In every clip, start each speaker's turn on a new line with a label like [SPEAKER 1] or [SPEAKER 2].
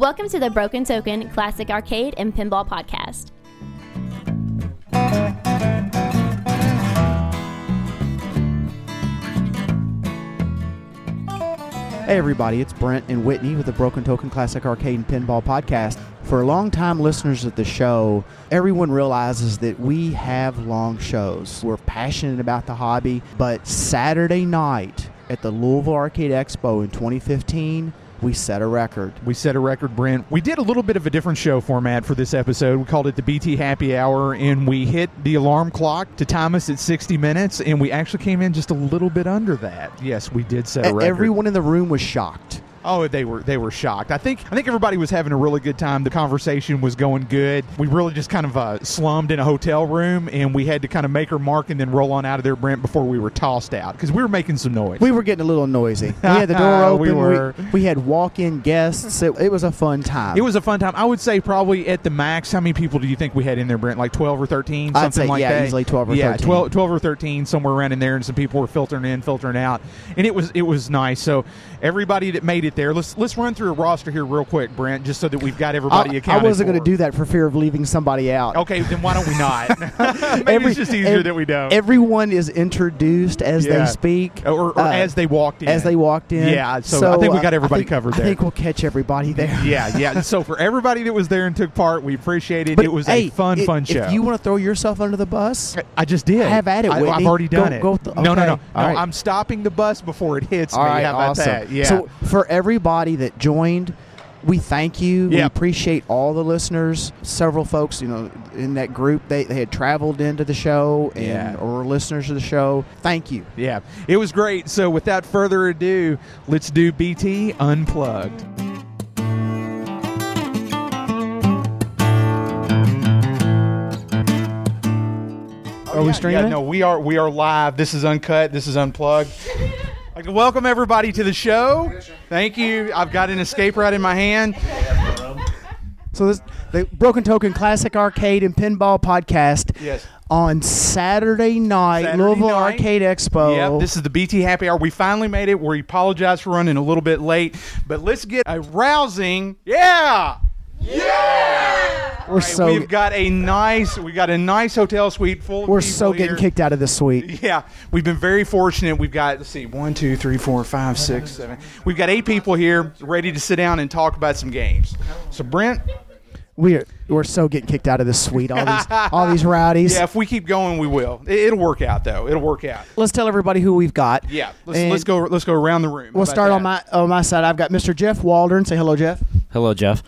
[SPEAKER 1] Welcome to the Broken Token Classic Arcade and Pinball Podcast.
[SPEAKER 2] Hey everybody, it's Brent and Whitney with the Broken Token Classic Arcade and Pinball Podcast. For long-time listeners of the show, everyone realizes that we have long shows. We're passionate about the hobby, but Saturday night at the Louisville Arcade Expo in 2015, we set a record.
[SPEAKER 3] We set a record, Brent. We did a little bit of a different show format for this episode. We called it the BT Happy Hour, and we hit the alarm clock to time us at 60 minutes, and we actually came in just a little bit under that. Yes, we did set a record.
[SPEAKER 2] Everyone in the room was shocked.
[SPEAKER 3] Oh, they were they were shocked. I think I think everybody was having a really good time. The conversation was going good. We really just kind of uh, slummed in a hotel room, and we had to kind of make our mark and then roll on out of there, Brent, before we were tossed out because we were making some noise.
[SPEAKER 2] We were getting a little noisy. We had the door open.
[SPEAKER 3] We were.
[SPEAKER 2] we had walk-in guests. It, it was a fun time.
[SPEAKER 3] It was a fun time. I would say probably at the max. How many people do you think we had in there, Brent? Like twelve or thirteen,
[SPEAKER 2] I'd
[SPEAKER 3] something
[SPEAKER 2] say,
[SPEAKER 3] like
[SPEAKER 2] yeah,
[SPEAKER 3] that.
[SPEAKER 2] easily 12 or
[SPEAKER 3] yeah,
[SPEAKER 2] 13.
[SPEAKER 3] 12, 12 or thirteen, somewhere around in there, and some people were filtering in, filtering out, and it was it was nice. So everybody that made it there, let's let's run through a roster here real quick, Brent, just so that we've got everybody
[SPEAKER 2] I, I wasn't
[SPEAKER 3] going
[SPEAKER 2] to do that for fear of leaving somebody out.
[SPEAKER 3] Okay, then why don't we not? Maybe
[SPEAKER 2] Every-
[SPEAKER 3] it's just easier
[SPEAKER 2] ev-
[SPEAKER 3] that we don't.
[SPEAKER 2] Everyone is introduced as
[SPEAKER 3] Yeah.
[SPEAKER 2] they speak,
[SPEAKER 3] or, or
[SPEAKER 2] uh,
[SPEAKER 3] as they walked in.
[SPEAKER 2] as they walked in.
[SPEAKER 3] Yeah, so I think we
[SPEAKER 2] uh,
[SPEAKER 3] got everybody
[SPEAKER 2] I think-
[SPEAKER 3] covered
[SPEAKER 2] I think we'll catch everybody there.
[SPEAKER 3] yeah, yeah. So for everybody that was there and took part, we appreciate it.
[SPEAKER 2] But
[SPEAKER 3] it was
[SPEAKER 2] hey,
[SPEAKER 3] a fun,
[SPEAKER 2] i-
[SPEAKER 3] fun show.
[SPEAKER 2] If you want to throw yourself under the bus,
[SPEAKER 3] I just did.
[SPEAKER 2] I have at it,
[SPEAKER 3] I, have already
[SPEAKER 2] Go-
[SPEAKER 3] done it.
[SPEAKER 2] go th-
[SPEAKER 3] No, no, no.
[SPEAKER 2] All
[SPEAKER 3] no
[SPEAKER 2] right.
[SPEAKER 3] I'm stopping the bus before it hits
[SPEAKER 2] all
[SPEAKER 3] me.
[SPEAKER 2] right,
[SPEAKER 3] How about
[SPEAKER 2] awesome.
[SPEAKER 3] that? Yeah.
[SPEAKER 2] So for everybody that joined, we thank you. We appreciate all the listeners. Several folks, you know, in that group, they, they had traveled into the show and
[SPEAKER 3] Yeah.
[SPEAKER 2] or listeners of the show. Thank you.
[SPEAKER 3] yeah, it was great. So without further ado, let's do BT Unplugged.
[SPEAKER 2] Are we streaming?
[SPEAKER 3] Yeah, no, we are. We are live. This is uncut. This is unplugged. I'd welcome everybody to the show. Thank you. I've got an escape route in my hand.
[SPEAKER 2] So this the Broken Token Classic Arcade and Pinball Podcast.
[SPEAKER 3] Yes.
[SPEAKER 2] On Saturday night,
[SPEAKER 3] Saturday
[SPEAKER 2] Louisville
[SPEAKER 3] night.
[SPEAKER 2] Arcade Expo.
[SPEAKER 3] Yep, this is the BT Happy Hour. We finally made it. We apologize for running a little bit late, but let's get a rousing. Yeah. Yeah.
[SPEAKER 2] We're
[SPEAKER 3] Right,
[SPEAKER 2] so
[SPEAKER 3] we've got a nice we got a nice hotel suite full
[SPEAKER 2] we're
[SPEAKER 3] people
[SPEAKER 2] so getting
[SPEAKER 3] here.
[SPEAKER 2] kicked out of this suite.
[SPEAKER 3] Yeah, we've been very fortunate. We've got let's see, one, two, three, four, five, six, seven. We've got eight people here ready to sit down and talk about some games. So Brent,
[SPEAKER 2] We're we're so getting kicked out of this suite. All these all these rowdies.
[SPEAKER 3] yeah, if we keep going, we will. It, it'll work out though. It'll work out.
[SPEAKER 2] Let's tell everybody who we've got.
[SPEAKER 3] Yeah, let's, let's go. Let's go around the room.
[SPEAKER 2] We'll
[SPEAKER 3] How about
[SPEAKER 2] start on my on my side. I've got Mr. Jeff Waldron. Say hello, Jeff.
[SPEAKER 4] Hello, Jeff.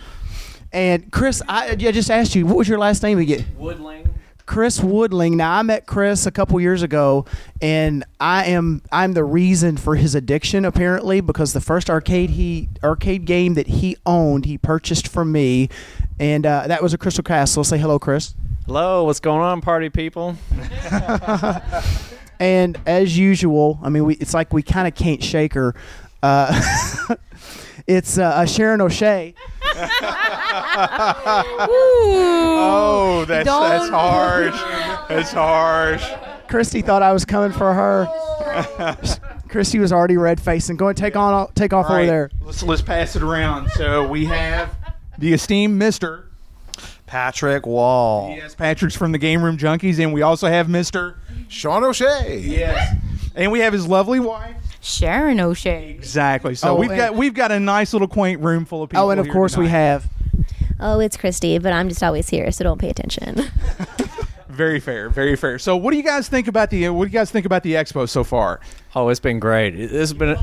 [SPEAKER 2] And Chris, I, I just asked you what was your last name again?
[SPEAKER 4] Woodling.
[SPEAKER 2] Chris Woodling. Now I met Chris a couple years ago, and I am I'm the reason for his addiction apparently because the first arcade he arcade game that he owned he purchased from me, and uh, that was a Crystal Castle. Say hello, Chris.
[SPEAKER 4] Hello, what's going on, party people?
[SPEAKER 2] And as usual, I mean, we, it's like we kind of can't shake her. Uh, it's uh, Sharon O'Shea.
[SPEAKER 3] Oh, that's that's
[SPEAKER 1] Don't-
[SPEAKER 3] harsh. That's harsh.
[SPEAKER 2] Christy thought I was coming for her. Christy was already red facing. Go and take on take off
[SPEAKER 3] All
[SPEAKER 2] over
[SPEAKER 3] right,
[SPEAKER 2] there.
[SPEAKER 3] Let's let's pass it around. So we have the esteemed Mister.
[SPEAKER 5] Patrick Wall.
[SPEAKER 3] Yes, Patrick's from the Game Room Junkies, and we also have Mister.
[SPEAKER 5] Sean O'Shea.
[SPEAKER 3] Yes, and we have his lovely wife.
[SPEAKER 1] Sharon O'Shea.
[SPEAKER 3] Exactly. So
[SPEAKER 2] Oh,
[SPEAKER 3] we've got we've got a nice little quaint room full of oh, people.
[SPEAKER 2] Oh, and of
[SPEAKER 3] here
[SPEAKER 2] course we have.
[SPEAKER 1] Oh, it's Christy, but I'm just always here, so don't pay attention.
[SPEAKER 3] Very fair, very fair. So, what do you guys think about the what do you guys think about the expo so far?
[SPEAKER 4] Oh, it's been great. It- It's been.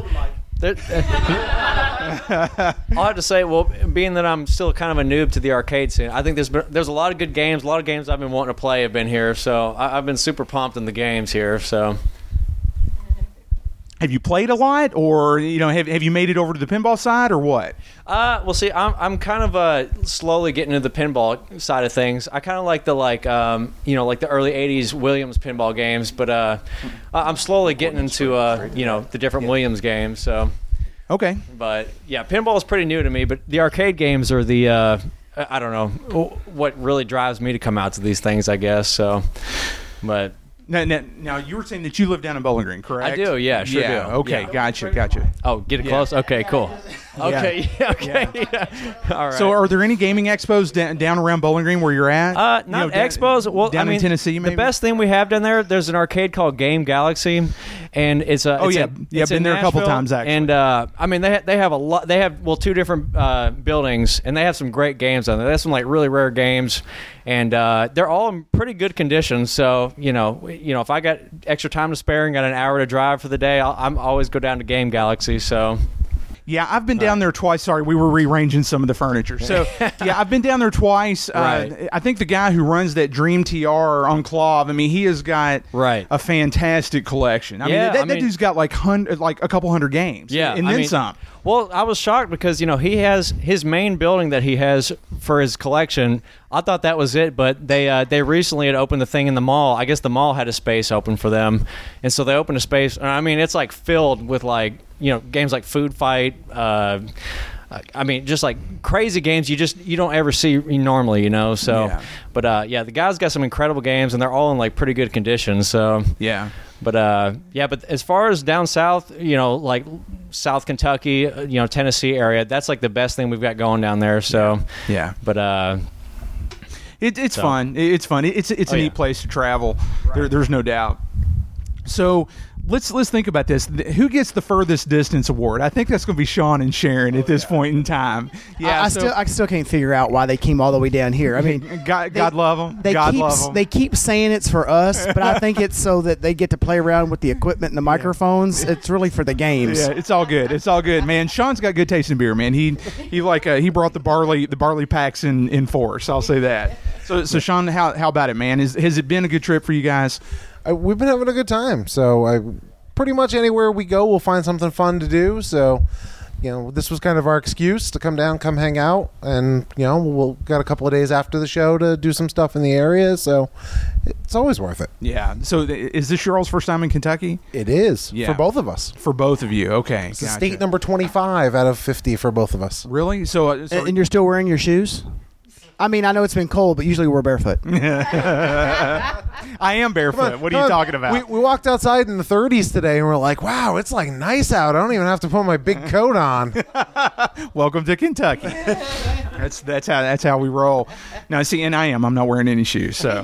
[SPEAKER 4] there- I'll have to say, well, being that I'm still kind of a noob to the arcade scene, I think there's been, there's a lot of good games. A lot of games I've been wanting to play have been here, so I, I've been super pumped in the games here. So
[SPEAKER 3] Have you played a lot, or you know, have have you made it over to the pinball side, or what?
[SPEAKER 4] Uh, well, see, I'm, I'm kind of uh, slowly getting into the pinball side of things. I kind of like the like um, you know like the early '80s Williams pinball games, but uh, I- I'm slowly getting into uh, you know the different Williams games. So,
[SPEAKER 3] Okay,
[SPEAKER 4] but yeah, pinball is pretty new to me. But the arcade games are the uh, I I don't know what really drives me to come out to these things. I guess so, but
[SPEAKER 3] now, now, now you were saying that you live down in Bowling Green, correct?
[SPEAKER 4] I do, yeah, sure
[SPEAKER 3] yeah,
[SPEAKER 4] do.
[SPEAKER 3] Okay,
[SPEAKER 4] Yeah.
[SPEAKER 3] gotcha, gotcha.
[SPEAKER 4] oh, get it close. Okay, cool. Okay. Yeah. okay. Yeah. All right.
[SPEAKER 3] So, are there any gaming expos da- down around Bowling Green where you're at?
[SPEAKER 4] Uh,
[SPEAKER 3] You
[SPEAKER 4] not
[SPEAKER 3] know, down-
[SPEAKER 4] expos. Well,
[SPEAKER 3] down
[SPEAKER 4] I mean,
[SPEAKER 3] in Tennessee, maybe.
[SPEAKER 4] the best thing we have down there. There's an arcade called Game Galaxy, and it's a.
[SPEAKER 3] Oh,
[SPEAKER 4] it's
[SPEAKER 3] yeah.
[SPEAKER 4] a-
[SPEAKER 3] Yeah, been there a couple times, actually.
[SPEAKER 4] And uh, I mean, they ha- they have a lot. They have well two different uh, buildings, and they have some great games on there. They have some like really rare games, and uh, they're all in pretty good condition. So you know, you know, if I got extra time to spare and got an hour to drive for the day, I'll, I'm always go down to Game Galaxy. So
[SPEAKER 3] Yeah, I've been down there twice. Sorry, we were rearranging some of the furniture. So, yeah, I've been down there twice. Uh,
[SPEAKER 4] Right.
[SPEAKER 3] I think the guy who runs that Dream TR Enclave, I mean, he has got
[SPEAKER 4] Right.
[SPEAKER 3] a fantastic collection. I mean,
[SPEAKER 4] Yeah,
[SPEAKER 3] that,
[SPEAKER 4] I
[SPEAKER 3] that
[SPEAKER 4] mean-
[SPEAKER 3] dude's got like hundred, like a couple hundred games.
[SPEAKER 4] Yeah,
[SPEAKER 3] and
[SPEAKER 4] I
[SPEAKER 3] then
[SPEAKER 4] mean-
[SPEAKER 3] some.
[SPEAKER 4] Well, I was shocked because you know he has his main building that he has for his collection. I thought that was it, but they uh, they recently had opened the thing in the mall. I guess the mall had a space open for them, and so they opened a space. I mean, it's like filled with like you know games like Food Fight. Uh, I mean, just like crazy games you just you don't ever see normally, you know. So,
[SPEAKER 3] Yeah.
[SPEAKER 4] but uh, yeah, the guy's got some incredible games, and they're all in like pretty good condition. So,
[SPEAKER 3] Yeah.
[SPEAKER 4] but uh, yeah, but as far as down south, you know, like South Kentucky, uh, you know, Tennessee area, that's like the best thing we've got going down there. So,
[SPEAKER 3] Yeah.
[SPEAKER 4] but uh,
[SPEAKER 3] It, it's
[SPEAKER 4] So-
[SPEAKER 3] fun. It- It's fun. It's it's a
[SPEAKER 4] Oh,
[SPEAKER 3] neat
[SPEAKER 4] yeah.
[SPEAKER 3] place to travel. There, there's no doubt. So let's let's think about this. Who gets the furthest distance award? I think that's going to be Sean and Sharon at this point in time.
[SPEAKER 2] I, I
[SPEAKER 3] so-
[SPEAKER 2] still I still can't figure out why they came all the way down here. I mean,
[SPEAKER 3] God,
[SPEAKER 2] they-
[SPEAKER 3] God love them.
[SPEAKER 2] They
[SPEAKER 3] God
[SPEAKER 2] keep
[SPEAKER 3] love them.
[SPEAKER 2] they keep saying it's for us, but I think it's so that they get to play around with the equipment and the microphones. It's really for the games.
[SPEAKER 3] Yeah, it's all good. It's all good, man. Sean's got good taste in beer, man. He he like uh, he brought the barley the barley packs in in force. I'll say that. So so Sean, how how about it, man? Is has it been a good trip for you guys?
[SPEAKER 5] Uh, we've been having a good time. So I pretty much anywhere we go, we'll find something fun to do. So. You know, this was kind of our excuse to come down, come hang out, and you know, we'll got a couple of days after the show to do some stuff in the area. So, it's always worth it.
[SPEAKER 3] Yeah. So th- is this your all's first time in Kentucky?
[SPEAKER 5] It is
[SPEAKER 3] Yeah.
[SPEAKER 5] for both of us.
[SPEAKER 3] For both of you, okay.
[SPEAKER 5] It's
[SPEAKER 3] gotcha.
[SPEAKER 5] state number twenty-five out of fifty for both of us.
[SPEAKER 3] Really? So, uh, so
[SPEAKER 2] And, and you're still wearing your shoes? I mean, I know it's been cold, but usually we're barefoot.
[SPEAKER 3] I am barefoot.
[SPEAKER 5] On,
[SPEAKER 3] what are you talking about?
[SPEAKER 5] We, we walked outside in the 30s today, and we're like, "Wow, it's like nice out. I don't even have to put my big coat on."
[SPEAKER 3] Welcome to Kentucky. that's that's how that's how we roll. Now, see, and I am. I'm not wearing any shoes, so.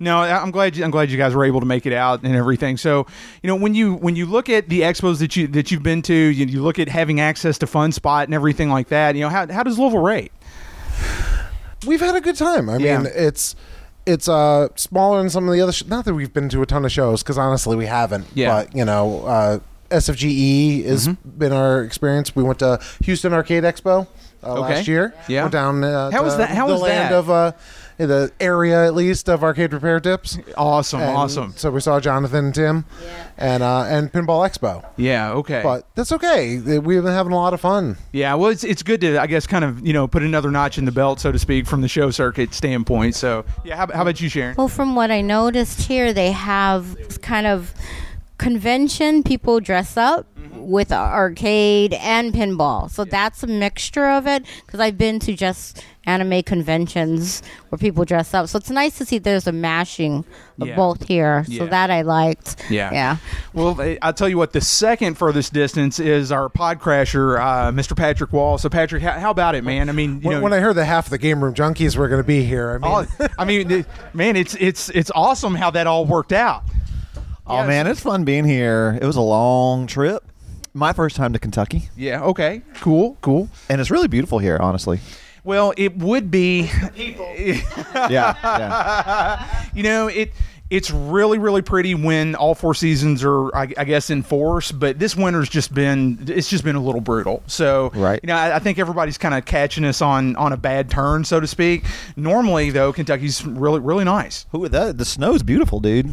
[SPEAKER 3] no, I- I'm glad. You, I'm glad you guys were able to make it out and everything. So, you know, when you when you look at the expos that you that you've been to, you, you look at having access to Fun Spot and everything like that. You know, how how does Louisville rate?
[SPEAKER 5] We've had a good time. I
[SPEAKER 3] Yeah.
[SPEAKER 5] mean, it's it's uh smaller than some of the other. Sh- not that we've been to a ton of shows, because honestly, we haven't.
[SPEAKER 3] Yeah.
[SPEAKER 5] But you know, uh, SFGE has
[SPEAKER 3] Mm-hmm.
[SPEAKER 5] been our experience. We went to Houston Arcade Expo uh,
[SPEAKER 3] Okay.
[SPEAKER 5] last year.
[SPEAKER 3] Yeah.
[SPEAKER 5] Went down. Uh,
[SPEAKER 3] How was that- how
[SPEAKER 5] the
[SPEAKER 3] was
[SPEAKER 5] land
[SPEAKER 3] that?
[SPEAKER 5] of uh, the area at least of arcade repair tips.
[SPEAKER 3] Awesome,
[SPEAKER 5] And
[SPEAKER 3] awesome.
[SPEAKER 5] So we saw Jonathan and Tim, and uh, and Pinball Expo.
[SPEAKER 3] Yeah. Okay.
[SPEAKER 5] But that's okay. We've been having a lot of fun.
[SPEAKER 3] Yeah, well, it's it's good to I guess kind of you know put another notch in the belt, so to speak, from the show circuit standpoint. So yeah, how, how about you, Sharon?
[SPEAKER 6] Well, from what I noticed here, they have kind of convention people dress up with arcade and pinball. So that's a mixture of it because I've been to just anime conventions where people dress up. So it's nice to see there's a mashing of
[SPEAKER 3] Yeah.
[SPEAKER 6] both here.
[SPEAKER 3] Yeah.
[SPEAKER 6] So that I liked.
[SPEAKER 3] Yeah.
[SPEAKER 6] Yeah.
[SPEAKER 3] Well, I- I'll tell you what. The second furthest distance is our pod crasher, uh, Mr. Patrick Wall. So, Patrick, how, how about it, man? I mean, you
[SPEAKER 5] When,
[SPEAKER 3] know,
[SPEAKER 5] when I heard that half the game room junkies were going to be here, I mean,
[SPEAKER 3] all- I mean, man, it's it's it's awesome how that all worked out.
[SPEAKER 7] Oh
[SPEAKER 3] Yes.
[SPEAKER 7] man, it's fun being here. It was a long trip. My first time to Kentucky,
[SPEAKER 3] Yeah. Okay. Cool. Cool.
[SPEAKER 7] and it's really beautiful here, honestly.
[SPEAKER 3] Well, it would be.
[SPEAKER 7] Yeah, yeah.
[SPEAKER 3] you know it it's really really pretty when all four seasons are I, I guess in force but this winter's just been it's just been a little brutal so
[SPEAKER 7] Right.
[SPEAKER 3] you know i, I think everybody's kind of catching us on on a bad turn so to speak normally though kentucky's really really nice
[SPEAKER 7] Who that? The snow's beautiful, dude.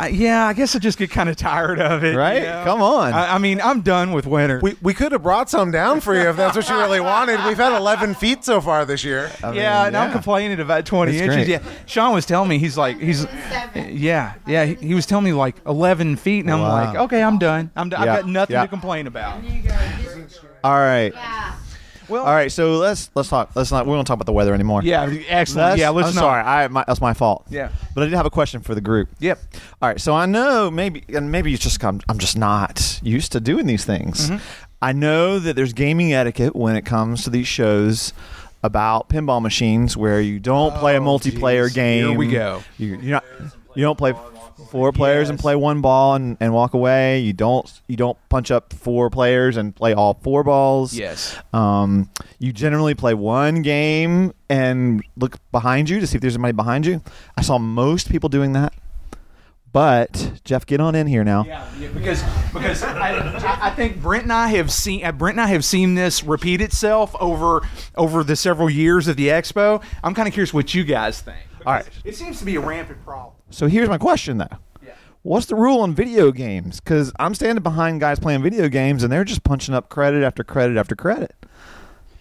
[SPEAKER 3] I, yeah i guess i just get kind of tired of it you
[SPEAKER 7] Right?
[SPEAKER 3] know?
[SPEAKER 7] Come on.
[SPEAKER 3] I, I mean i'm done with winter
[SPEAKER 5] we, we could have brought some down for you if that's what you really wanted. We've had 11 feet so far this year.
[SPEAKER 7] I mean,
[SPEAKER 3] yeah, and I'm complaining about 20
[SPEAKER 7] That's
[SPEAKER 3] inches.
[SPEAKER 7] great.
[SPEAKER 3] Yeah, Sean was telling me he's like he's yeah yeah he, he was telling me like 11 feet, and I'm like okay, I'm done. I'm done.
[SPEAKER 7] Yeah,
[SPEAKER 3] I've got nothing
[SPEAKER 7] yeah.
[SPEAKER 3] to complain about.
[SPEAKER 7] All right.
[SPEAKER 3] Well-
[SPEAKER 7] all right. So let's let's talk. Let's not. We won't talk about the weather anymore.
[SPEAKER 3] Yeah, excellent.
[SPEAKER 7] That's,
[SPEAKER 3] yeah, let's
[SPEAKER 7] I'm
[SPEAKER 3] not.
[SPEAKER 7] sorry. I my, that's my fault.
[SPEAKER 3] Yeah.
[SPEAKER 7] But I did have a question for the group.
[SPEAKER 3] Yep.
[SPEAKER 7] All right. So I know maybe and maybe it's just I'm, I'm just not used to doing these things.
[SPEAKER 3] Mhm.
[SPEAKER 7] I know that there's gaming etiquette when it comes to these shows about pinball machines where you don't play a
[SPEAKER 3] Oh,
[SPEAKER 7] multiplayer
[SPEAKER 3] geez.
[SPEAKER 7] game.
[SPEAKER 3] Here we go.
[SPEAKER 7] You, you're not. You don't play four players and play one ball and, and walk away. You don't. You don't punch up four players and play all four balls.
[SPEAKER 3] Yes.
[SPEAKER 7] Um, you generally play one game and look behind you to see if there's somebody behind you. I saw most people doing that. But Jeff, get on in here now.
[SPEAKER 3] Yeah, yeah, because because I, I- I think Brent and I have seen uh, Brent and I have seen this repeat itself over over the several years of the expo. I'm kind of curious what you guys think.
[SPEAKER 7] All right.
[SPEAKER 3] it seems to be a rampant problem.
[SPEAKER 7] So here's my question though.
[SPEAKER 3] Yeah.
[SPEAKER 7] What's the rule on video games? Because I'm standing behind guys playing video games and they're just punching up credit after credit after credit.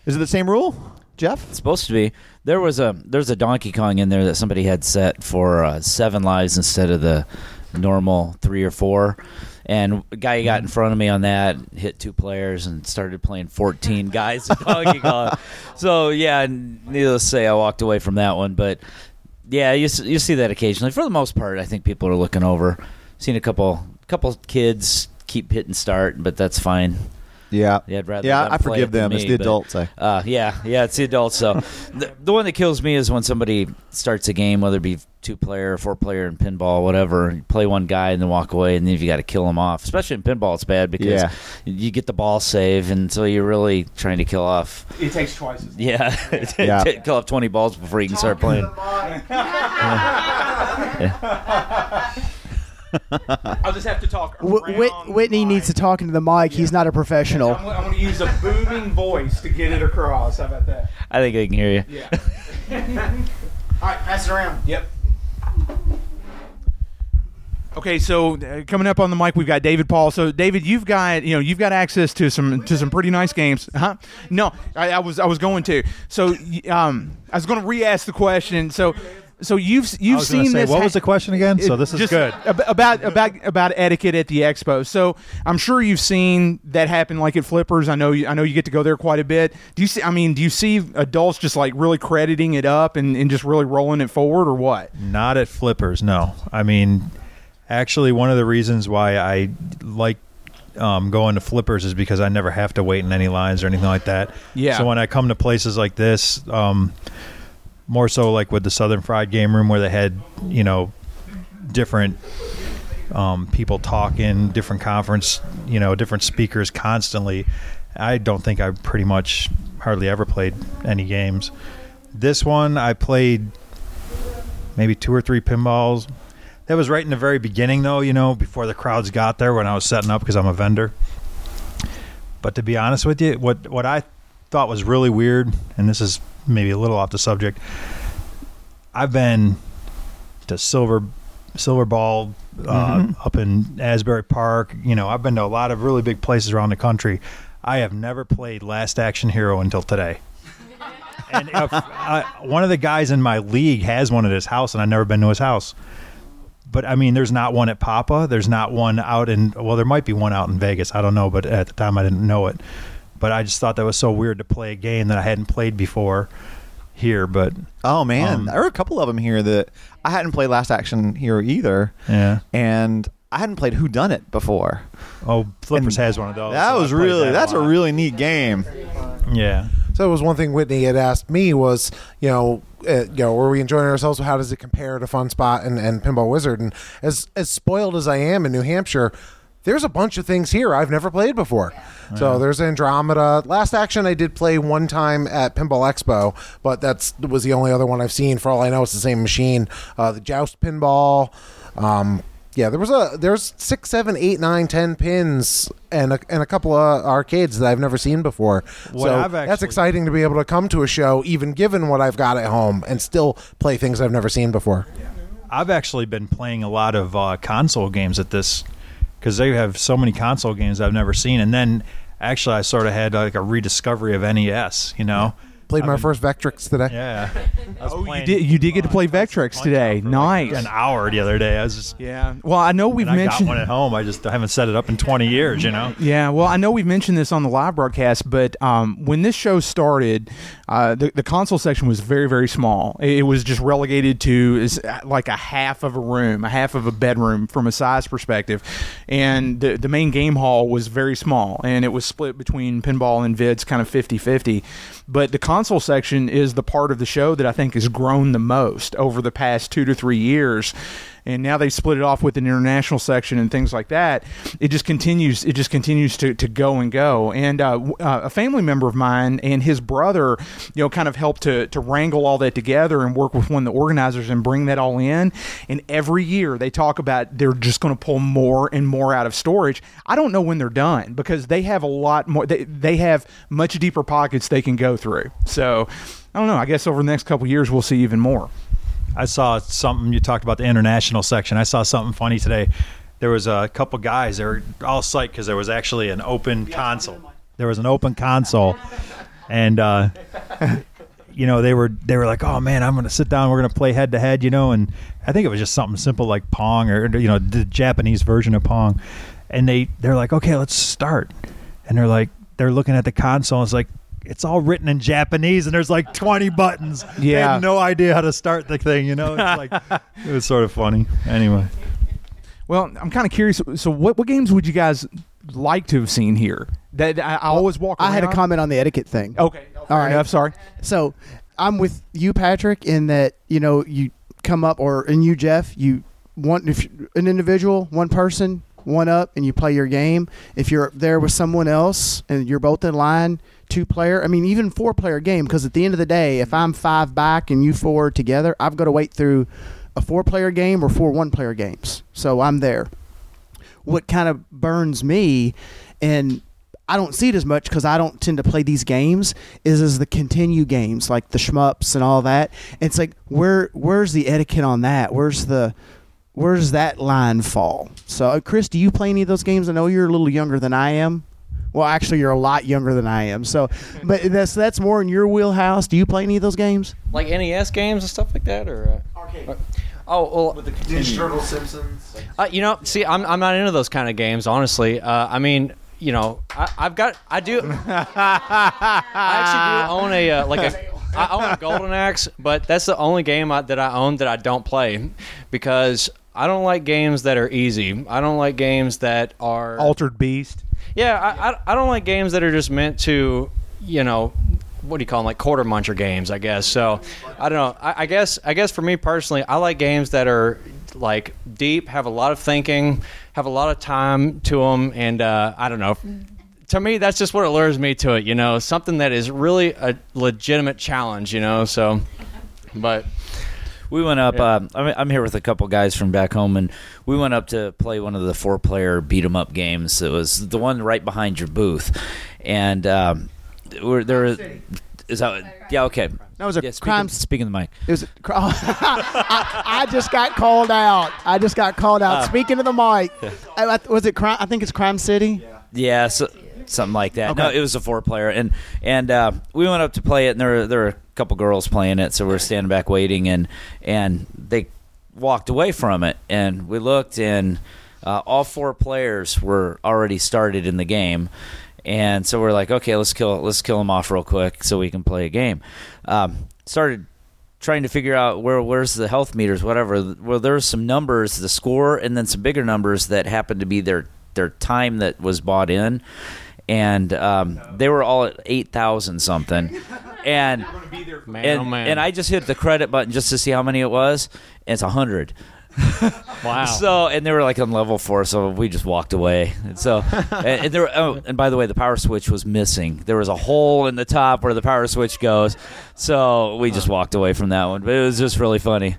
[SPEAKER 7] Is it the same rule, Jeff?
[SPEAKER 8] It's supposed to be. There was a there's a Donkey Kong in there that somebody had set for uh, seven lives instead of the normal three or four. And a guy got in front of me on that, hit two players, and started playing 14 guys in Donkey Kong. So, yeah, needless to say, I walked away from that one. But, yeah, you, you see that occasionally. For the most part, I think people are looking over. Seen a couple couple kids keep hitting start, but that's fine.
[SPEAKER 7] Yeah.
[SPEAKER 8] Yeah, I'd rather
[SPEAKER 7] Yeah, I forgive
[SPEAKER 8] it than
[SPEAKER 7] them. It's the
[SPEAKER 8] but-
[SPEAKER 7] adults. I.
[SPEAKER 8] uh, yeah, yeah, it's the adults. So the, the one that kills me is when somebody starts a game, whether it be two player, four player in pinball, whatever. You play one guy and then walk away, and then if you got to kill them off, especially in pinball, it's bad because
[SPEAKER 7] Yeah.
[SPEAKER 8] you get the ball save, and so you're really trying to kill off.
[SPEAKER 3] It takes twice as long.
[SPEAKER 8] Yeah,
[SPEAKER 7] Yeah.
[SPEAKER 8] kill off twenty balls before you can start playing.
[SPEAKER 3] I'll just have to talk.
[SPEAKER 2] Wh- Whit- Whitney
[SPEAKER 3] the
[SPEAKER 2] needs to talk into the mic. He's not a professional.
[SPEAKER 3] I'm, I'm going to use a booming voice to get it across. How about that?
[SPEAKER 8] I think I can hear you.
[SPEAKER 3] Yeah. All right, pass it around. Yep. Okay, so uh, coming up on the mic, we've got David Paul. So, David, you've got you know you've got access to some to some pretty nice games, huh? No, I, I was I was going to. So, y- um, I was going to re-ask the question. So, so you've you've seen
[SPEAKER 9] say,
[SPEAKER 3] this.
[SPEAKER 9] What
[SPEAKER 3] ha-
[SPEAKER 9] was the question again? So this is good.
[SPEAKER 3] ab- about about about etiquette at the expo. So I'm sure you've seen that happen, like at Flippers. I know you, I know you get to go there quite a bit. Do you see? I mean, do you see adults just like really crediting it up and, and just really rolling it forward, or what?
[SPEAKER 9] Not at flippers, no. I mean, actually, one of the reasons why I like um, going to flippers is because I never have to wait in any lines or anything like that.
[SPEAKER 3] Yeah.
[SPEAKER 9] So when I come to places like this, um, more so like with the Southern Fried Game Room, where they had you know different um, people talking, different conference, you know, different speakers constantly. I don't think I pretty much hardly ever played any games. This one I played maybe two or three pinballs. That was right in the very beginning, though, you know, before the crowds got there when I was setting up because I'm a vendor. But to be honest with you, what what I thought was really weird, and this is maybe a little off the subject, I've been to Silver Silver Ball uh, up in Asbury Park. You know, I've been to a lot of really big places around the country. I have never played Last Action Hero until today. and if, uh, one of the guys in my league has one at his house, and I've never been to his house. But I mean, there's not one at Papa. There's not one out in. Well, there might be one out in Vegas. I don't know, but at the time I didn't know it. But I just thought that was so weird to play a game that I hadn't played before here. But
[SPEAKER 7] Oh man,
[SPEAKER 9] Um,
[SPEAKER 7] there were a couple of them here that I hadn't played Last Action Hero either,
[SPEAKER 9] yeah,
[SPEAKER 7] and I hadn't played Who Dunnit before.
[SPEAKER 9] oh, Flippers
[SPEAKER 7] And
[SPEAKER 9] has one of those.
[SPEAKER 7] that
[SPEAKER 9] so
[SPEAKER 7] was really
[SPEAKER 9] that
[SPEAKER 7] that's a
[SPEAKER 9] lot.
[SPEAKER 7] really neat game.
[SPEAKER 9] yeah.
[SPEAKER 5] So it was one thing Whitney had asked me was, you know, uh, you know, were we enjoying ourselves? How does it compare to Fun Spot and, and Pinball Wizard? And as as spoiled as I am in New Hampshire, there's a bunch of things here I've never played before. So there's Andromeda. Last Action I did play one time at Pinball Expo, but that's was the only other one I've seen. For all I know, it's the same machine. Uh, the Joust Pinball. Um, yeah, there was a there's six, seven, eight, nine, ten pins and a, and a couple of arcades that I've never seen before.
[SPEAKER 9] What
[SPEAKER 5] so
[SPEAKER 9] I've
[SPEAKER 5] that's exciting to be able to come to a show, even given what I've got at home, and still play things I've never seen before.
[SPEAKER 9] I've actually been playing a lot of uh, console games at this because they have so many console games I've never seen. And then actually, I sort of had like a rediscovery of NES. You know,
[SPEAKER 5] Played
[SPEAKER 9] I've
[SPEAKER 5] my
[SPEAKER 9] been-
[SPEAKER 5] first Vectrex today.
[SPEAKER 9] Yeah. I was
[SPEAKER 3] Oh, you
[SPEAKER 9] playing
[SPEAKER 3] did. You did get to play
[SPEAKER 9] Punch
[SPEAKER 3] Vectrex today.
[SPEAKER 9] for like
[SPEAKER 3] Nice.
[SPEAKER 9] an hour the other day. I was just.
[SPEAKER 3] Yeah. Well, I know we've
[SPEAKER 9] and I got
[SPEAKER 3] mentioned.
[SPEAKER 9] one at home. I just haven't set it up in 20 years. You know.
[SPEAKER 3] Yeah, well, I know we've mentioned this on the live broadcast, but um, when this show started, uh, the, the console section was very, very small. It, it was just relegated to is uh, like a half of a room, a half of a bedroom from a size perspective, and the, the main game hall was very small, and it was split between pinball and vids, kind of 50-50. But the console section is the part of the show that I think has grown the most over the past two to three years and now they split it off with an international section and things like that. It just continues. It just continues to, to go and go. And uh, uh, a family member of mine and his brother, you know, kind of helped to to wrangle all that together and work with one of the organizers and bring that all in. And every year they talk about they're just going to pull more and more out of storage. I don't know when they're done because they have a lot more. They they have much deeper pockets they can go through. So. I don't know. I guess over the next couple years, we'll see even more.
[SPEAKER 9] I saw something you talked about the international section. I saw something funny today. There was a couple guys. They were all psyched because there was actually an open console. There was an open console, and uh, you know they were they were like, "Oh man, I'm going to sit down. We're going to play head to head." You know, and I think it was just something simple like Pong or you know the Japanese version of Pong. And they they're like, "Okay, let's start." And they're like, they're looking at the console. It's like. It's all written in Japanese, and there's like 20 buttons. They
[SPEAKER 3] Yeah.
[SPEAKER 9] had no idea how to start the thing. You know, it's like it was sort of funny. Anyway,
[SPEAKER 3] Well, I'm kind of curious. So, what, what games would you guys like to have seen here? That I, I always walk.
[SPEAKER 2] I had a comment on the etiquette thing.
[SPEAKER 3] Okay, all
[SPEAKER 2] right.
[SPEAKER 3] enough. Sorry.
[SPEAKER 2] So I'm with you, Patrick, in that you know you come up, or and you, Jeff, you want if an individual, one person, one up, and you play your game. If you're there with someone else and you're both in line, two player. I mean, even four player game. Because at the end of the day, if I'm five back and you four together, I've got to wait through a four player game or four one player games. So I'm there. What kind of burns me, and I don't see it as much because I don't tend to play these games. Is is the continue games like the shmups and all that? It's like where where's the etiquette on that? Where's the where does that line fall? So, uh, Chris, do you play any of those games? I know you're a little younger than I am. Well, actually, you're a lot younger than I am. So, but that's that's more in your wheelhouse. Do you play any of those games?
[SPEAKER 4] Like NES games and stuff like that, or uh,
[SPEAKER 2] Arcade.
[SPEAKER 4] oh, well, with the Ninja
[SPEAKER 5] Turtle Simpsons.
[SPEAKER 4] Uh, you know, see, I'm I'm not into those kind of games, honestly. Uh, I mean, you know, I, I've got, I do, I actually do own a uh, like a, I own a Golden Axe, but that's the only game I, that I own that I don't play because I don't like games that are easy. I don't like games that are
[SPEAKER 3] Altered Beast.
[SPEAKER 4] yeah, I, I, I don't like games that are just meant to, you know, what do you call them? Like quarter muncher games, I guess. So, I don't know. I, I guess I guess for me personally, I like games that are like deep, have a lot of thinking, have a lot of time to them, and uh, I don't know. To me, that's just what allures me to it. You know, something that is really a legitimate challenge. You know, so. But
[SPEAKER 8] We went up. Uh, I'm, I'm here with a couple guys from back home, and we went up to play one of the four-player beat 'em up games. It was the one right behind your booth, and um, we're there. Is that yeah? Okay.
[SPEAKER 2] That was a
[SPEAKER 8] yeah, speak
[SPEAKER 2] crime.
[SPEAKER 8] in- Speak in the mic.
[SPEAKER 2] It was. I, I just got called out. I just got called out. Speaking of the mic, I, I- was it crime? I think it's Crime City.
[SPEAKER 8] Yeah, so, something like that. No, it was a four player, and and uh, we went up to play it, and there were, there were a couple girls playing it, so we are standing back waiting, and and they walked away from it, and we looked, and uh, all four players were already started in the game. And so we're like, okay, let's kill let's kill them off real quick so we can play a game. Um, started trying to figure out where where's the health meters, whatever. Well, there's some numbers, the score, and then some bigger numbers that happened to be their their time that was bought in, and um, they were all at eight thousand something, and
[SPEAKER 4] man,
[SPEAKER 8] and,
[SPEAKER 4] oh man,
[SPEAKER 8] and I just hit the credit button just to see how many it was, and it's a hundred.
[SPEAKER 4] wow.
[SPEAKER 8] So and they were like on level four, so we just walked away. And so and, and there, oh, and by the way, the power switch was missing. There was a hole in the top where the power switch goes. So we just walked away from that one. But it was just really funny.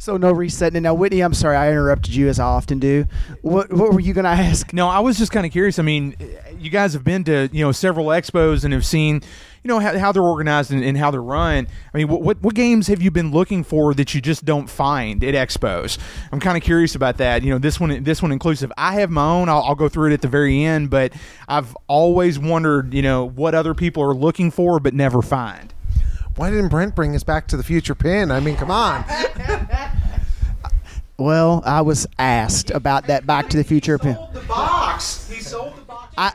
[SPEAKER 2] So no resetting. Now, Whitney, I'm sorry I interrupted you as I often do. What what were you going to ask?
[SPEAKER 3] No, I was just kind of curious. I mean, you guys have been to you know several expos and have seen you know how, how they're organized and, and how they're run. I mean, what, what what games have you been looking for that you just don't find at expos? I'm kind of curious about that. You know, this one this one inclusive. I have my own. I'll, I'll go through it at the very end, but I've always wondered, you know, what other people are looking for but never find.
[SPEAKER 5] Why didn't Brent bring us Back to the Future pin? I mean, come on.
[SPEAKER 2] Well, I was asked about that Back to the Future pin.
[SPEAKER 3] the box. He sold the box.
[SPEAKER 2] I,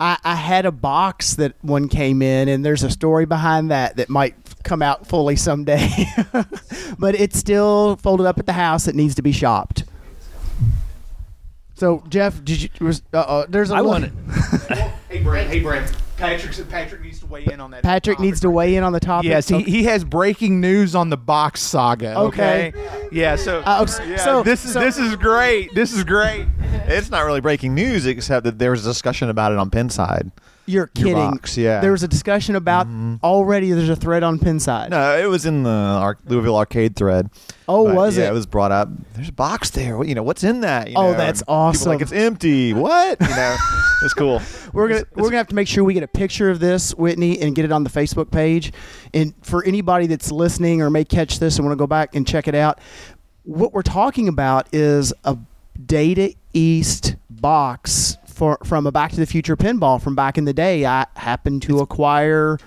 [SPEAKER 2] I, I had a box that one came in, and there's a story behind that that might come out fully someday. but it's still folded up at the house. It needs to be shopped. So, Jeff, did you? Was, uh, there's a
[SPEAKER 8] I want it.
[SPEAKER 3] hey Brent. Hey Brent. Patrick. Patrick needs to weigh in on that.
[SPEAKER 2] Patrick needs to weigh in on the topic.
[SPEAKER 3] Yes, he, he has breaking news on the box saga. Okay.
[SPEAKER 2] Okay.
[SPEAKER 3] Yeah. So.
[SPEAKER 2] Uh, s-
[SPEAKER 3] yeah,
[SPEAKER 2] so-
[SPEAKER 3] this is
[SPEAKER 2] so-
[SPEAKER 3] this is great. This is great.
[SPEAKER 7] It's not really breaking news, except that there was a discussion about it on Pinside.
[SPEAKER 2] You're
[SPEAKER 7] Your
[SPEAKER 2] kidding.
[SPEAKER 7] box, yeah. Mm-hmm.
[SPEAKER 2] There was a discussion about already. There's a thread on Pinside.
[SPEAKER 7] No, it was in the Ar- Louisville arcade thread.
[SPEAKER 2] Oh,
[SPEAKER 7] But,
[SPEAKER 2] was
[SPEAKER 7] yeah,
[SPEAKER 2] it?
[SPEAKER 7] It was brought up. There's a box there. What- You know, what's in that? You
[SPEAKER 2] Oh,
[SPEAKER 7] know,
[SPEAKER 2] that's
[SPEAKER 7] and people
[SPEAKER 2] awesome.
[SPEAKER 7] Like it's empty. What? You know, it's cool.
[SPEAKER 2] We're gonna we're gonna have to make sure we get a picture of this, Whitney, and get it on the Facebook page. And for anybody that's listening or may catch this and want to go back and check it out, what we're talking about is a Data East box for from a Back to the Future pinball from back in the day. I happened to acquire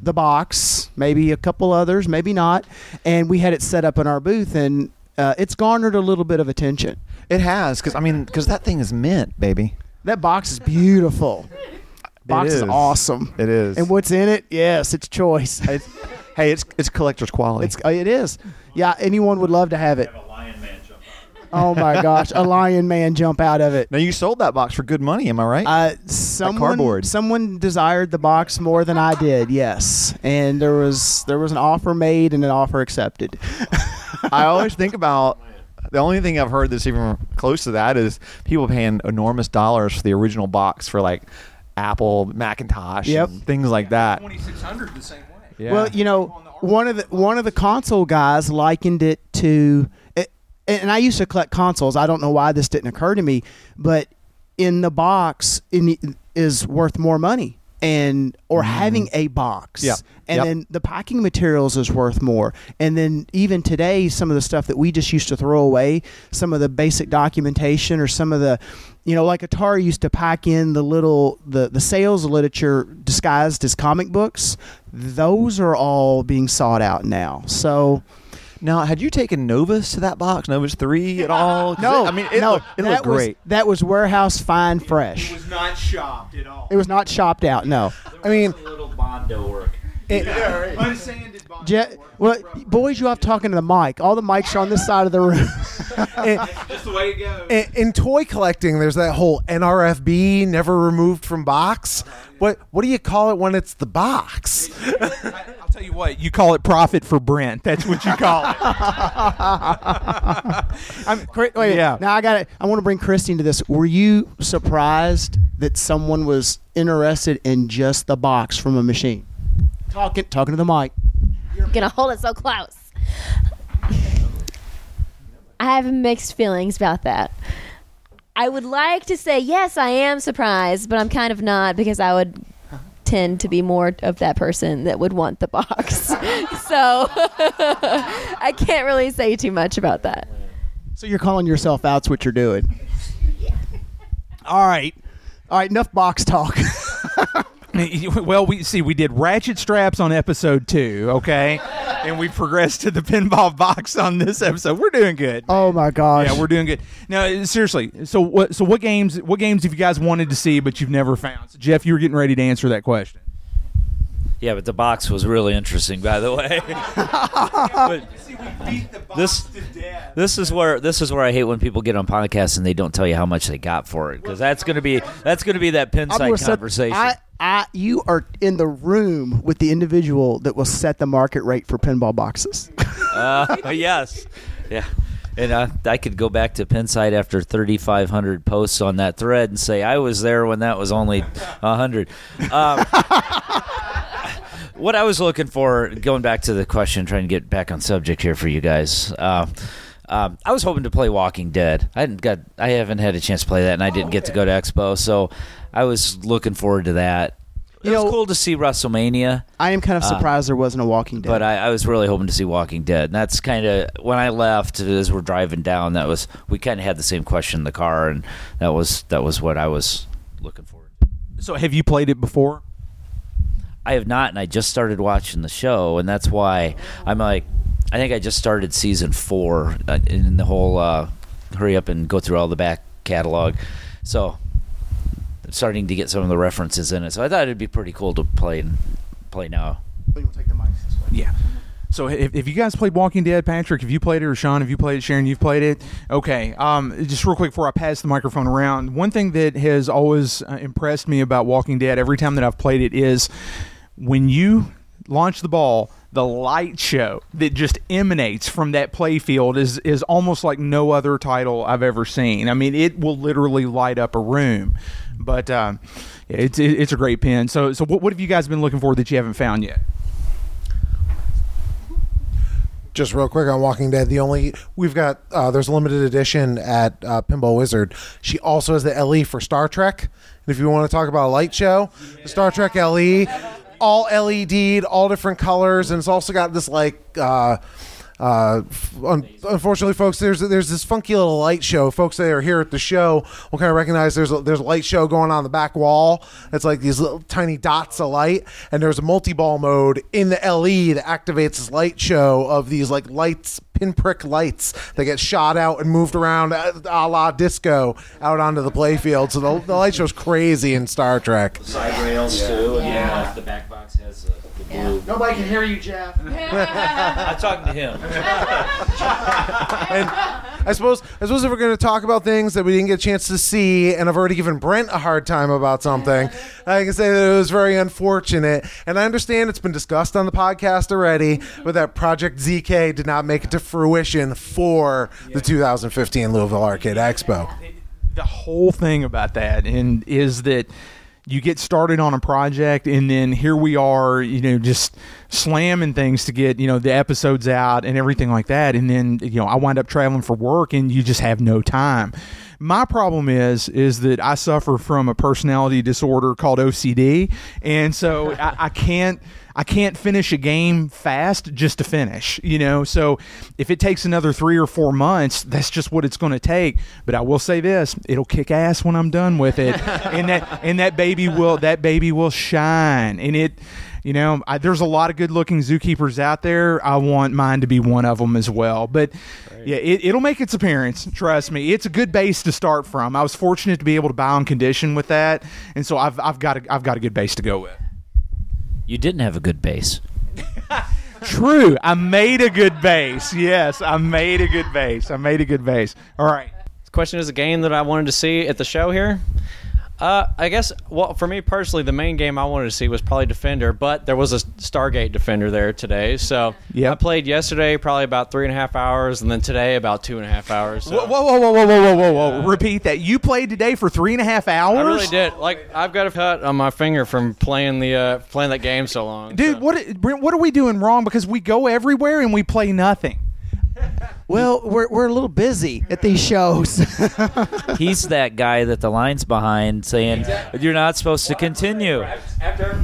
[SPEAKER 2] the box, maybe a couple others, maybe not, and we had it set up in our booth, and uh, it's garnered a little bit of attention.
[SPEAKER 7] It has, because I mean, because that thing is mint, baby.
[SPEAKER 2] That box is beautiful. Box is
[SPEAKER 7] is.
[SPEAKER 2] awesome.
[SPEAKER 7] It is.
[SPEAKER 2] And what's in it? Yes, it's choice.
[SPEAKER 7] It's, hey, it's it's collector's quality.
[SPEAKER 2] It's uh, it is. Yeah, anyone would love to have it. Oh my gosh, a lion man jump out of it.
[SPEAKER 7] now you sold that box for good money. Am I right?
[SPEAKER 2] Uh, someone,
[SPEAKER 7] cardboard.
[SPEAKER 2] someone desired the box more than I did. Yes, and there was there was an offer made and an offer accepted.
[SPEAKER 7] I always think about the only thing I've heard that's even close to that is people paying enormous dollars for the original box for like Apple, Macintosh,
[SPEAKER 2] Yep.
[SPEAKER 7] and things like that.
[SPEAKER 3] 2600 the same way.
[SPEAKER 7] Yeah.
[SPEAKER 2] Well, you know, one of the one of the console guys likened it to, it, and I used to collect consoles. I don't know why this didn't occur to me, but in the box in, is worth more money, and or mm-hmm. having a box,
[SPEAKER 7] Yep.
[SPEAKER 2] and
[SPEAKER 7] Yep.
[SPEAKER 2] then the packing materials is worth more, and then even today, some of the stuff that we just used to throw away, some of the basic documentation or some of the you know, like Atari used to pack in the little the the sales literature disguised as comic books. Those are all being sought out now. So
[SPEAKER 7] now, had you taken Novus to that box, Novus three at all? 'Cause
[SPEAKER 2] no,
[SPEAKER 7] it- I mean, it
[SPEAKER 2] no,
[SPEAKER 7] looked, it
[SPEAKER 2] that
[SPEAKER 7] looked
[SPEAKER 2] was,
[SPEAKER 7] great.
[SPEAKER 2] That was warehouse fine fresh.
[SPEAKER 3] It was not shopped at all.
[SPEAKER 2] It was not shopped out. No,
[SPEAKER 5] I mean,
[SPEAKER 8] a little Bondo work.
[SPEAKER 3] Unsanded bond.
[SPEAKER 2] Je- well, boys, you off talking to the mic. All the mics are on this side of the room.
[SPEAKER 3] Just the way it goes.
[SPEAKER 5] in, in toy collecting, there's that whole NRFB, never removed from box. What what do you call it when it's the box?
[SPEAKER 3] I'll tell you what, you call it profit for Brent. That's what you call it.
[SPEAKER 2] I'm, Chri- wait,
[SPEAKER 3] Yeah.
[SPEAKER 2] Now I got it. I want to bring Christy into this. Were you surprised that someone was interested in just the box from a machine? Talking, talking to the mic.
[SPEAKER 1] I'm gonna hold it so close. I have mixed feelings about that. I would like to say yes, I am surprised, but I'm kind of not because I would tend to be more of that person that would want the box. so I can't really say too much about that.
[SPEAKER 2] So you're calling yourself out's what you're doing. All right. All right, enough box talk.
[SPEAKER 3] well, we see we did ratchet straps on episode two, okay, and we progressed to the pinball box on this episode. We're doing good.
[SPEAKER 2] oh my gosh.
[SPEAKER 3] Yeah, we're doing good. Now, seriously. So what? So what games? What games have you guys wanted to see but you've never found? So Jeff, you were getting ready to answer that question.
[SPEAKER 8] Yeah, but the box was really interesting, by the way. But this this is where this is where I hate when people get on podcasts and they don't tell you how much they got for it because that's gonna be that's gonna be that
[SPEAKER 2] I'm gonna
[SPEAKER 8] pinside
[SPEAKER 2] set-
[SPEAKER 8] conversation.
[SPEAKER 2] I, I, you are in the room with the individual that will set the market rate for pinball boxes.
[SPEAKER 8] Uh, yes, yeah. And uh, I could go back to Pinside after 3,500 posts on that thread and say I was there when that was only 100. Um, what I was looking for, going back to the question, trying to get back on subject here for you guys. Uh, um, I was hoping to play Walking Dead. I hadn't got, I haven't had a chance to play that, and I didn't get to go to Expo, so I was looking forward to that. It
[SPEAKER 2] You
[SPEAKER 8] was cool to see WrestleMania,
[SPEAKER 2] I am kind of
[SPEAKER 8] Uh,
[SPEAKER 2] surprised there wasn't a Walking Dead.
[SPEAKER 8] but I, I was really hoping to see Walking Dead. And that's kind of when I left as we're driving down. That was we kind of had the same question in the car, and that was that was what I was looking forward. to.
[SPEAKER 3] So have you played it before?
[SPEAKER 8] I have not, and I just started watching the show, and that's why I'm like, I think I just started season four uh, in the whole uh, hurry up and go through all the back catalog. So I'm starting to get some of the references in it. So I thought it'd be pretty cool to play and play now.
[SPEAKER 3] Yeah. So if, if you guys played Walking Dead, Patrick, have you played it, or Sean, have you played it, Sharon, you've played it? Okay. Um, just real quick before I pass the microphone around, one thing that has always uh, impressed me about Walking Dead every time that I've played it is when you launch the ball, the light show that just emanates from that playfield is is almost like no other title I've ever seen. I mean, it will literally light up a room. But um, it's it's a great pin. So so what, what have you guys been looking for that you haven't found yet?
[SPEAKER 5] Just real quick on Walking Dead, the only we've got uh, there's a limited edition at uh, Pinball Wizard. She also has the LE for Star Trek. And if you want to talk about a light show, the Star Trek LE, all LED'd, all different colors, and it's also got this like. Uh, uh, un- unfortunately, folks, there's there's this funky little light show. Folks that are here at the show will kind of recognize there's a, there's a light show going on the back wall. It's like these little tiny dots of light, and there's a multi-ball mode in the LE that activates this light show of these like lights, pinprick lights that get shot out and moved around uh, a la disco out onto the playfield. So the, the light show's crazy in Star Trek.
[SPEAKER 8] Side rails too, and yeah. the back box has the, the blue.
[SPEAKER 2] Nobody can hear you, Jeff.
[SPEAKER 8] I'm talking to him.
[SPEAKER 5] and I suppose I suppose if we're going to talk about things that we didn't get a chance to see, and I've already given Brent a hard time about something, I can say that it was very unfortunate. And I understand it's been discussed on the podcast already, but that Project ZK did not make it to fruition for the 2015 Louisville Arcade Expo.
[SPEAKER 3] the whole thing about that and is that you get started on a project and then here we are you know just slamming things to get you know the episodes out and everything like that and then you know i wind up traveling for work and you just have no time my problem is is that i suffer from a personality disorder called ocd and so I, I can't I can't finish a game fast just to finish, you know. So if it takes another three or four months, that's just what it's going to take. But I will say this: it'll kick ass when I'm done with it, and that and that baby will that baby will shine. And it, you know, I, there's a lot of good-looking zookeepers out there. I want mine to be one of them as well. But yeah, it, it'll make its appearance. Trust me, it's a good base to start from. I was fortunate to be able to buy on condition with that, and so I've I've got a, I've got a good base to go with.
[SPEAKER 8] You didn't have a good base.
[SPEAKER 3] True. I made a good base. Yes, I made a good base. I made a good base. All right.
[SPEAKER 4] The question is a game that I wanted to see at the show here. Uh, I guess, well, for me personally, the main game I wanted to see was probably Defender, but there was a Stargate Defender there today. So
[SPEAKER 3] Yep.
[SPEAKER 4] I played yesterday probably about three and a half hours, and then today about two and a half hours. So
[SPEAKER 3] Whoa, whoa, whoa, whoa, whoa, whoa, whoa, whoa! Repeat that. You played today for three and a half hours.
[SPEAKER 4] I really did. Like I've got a cut on my finger from playing the uh, playing that game so long.
[SPEAKER 3] dude.
[SPEAKER 4] so.
[SPEAKER 3] What Brent, what are we doing wrong? Because we go everywhere and we play nothing.
[SPEAKER 2] Well, we're, we're a little busy at these shows.
[SPEAKER 8] He's that guy that the line's behind saying you're not supposed to continue.
[SPEAKER 4] After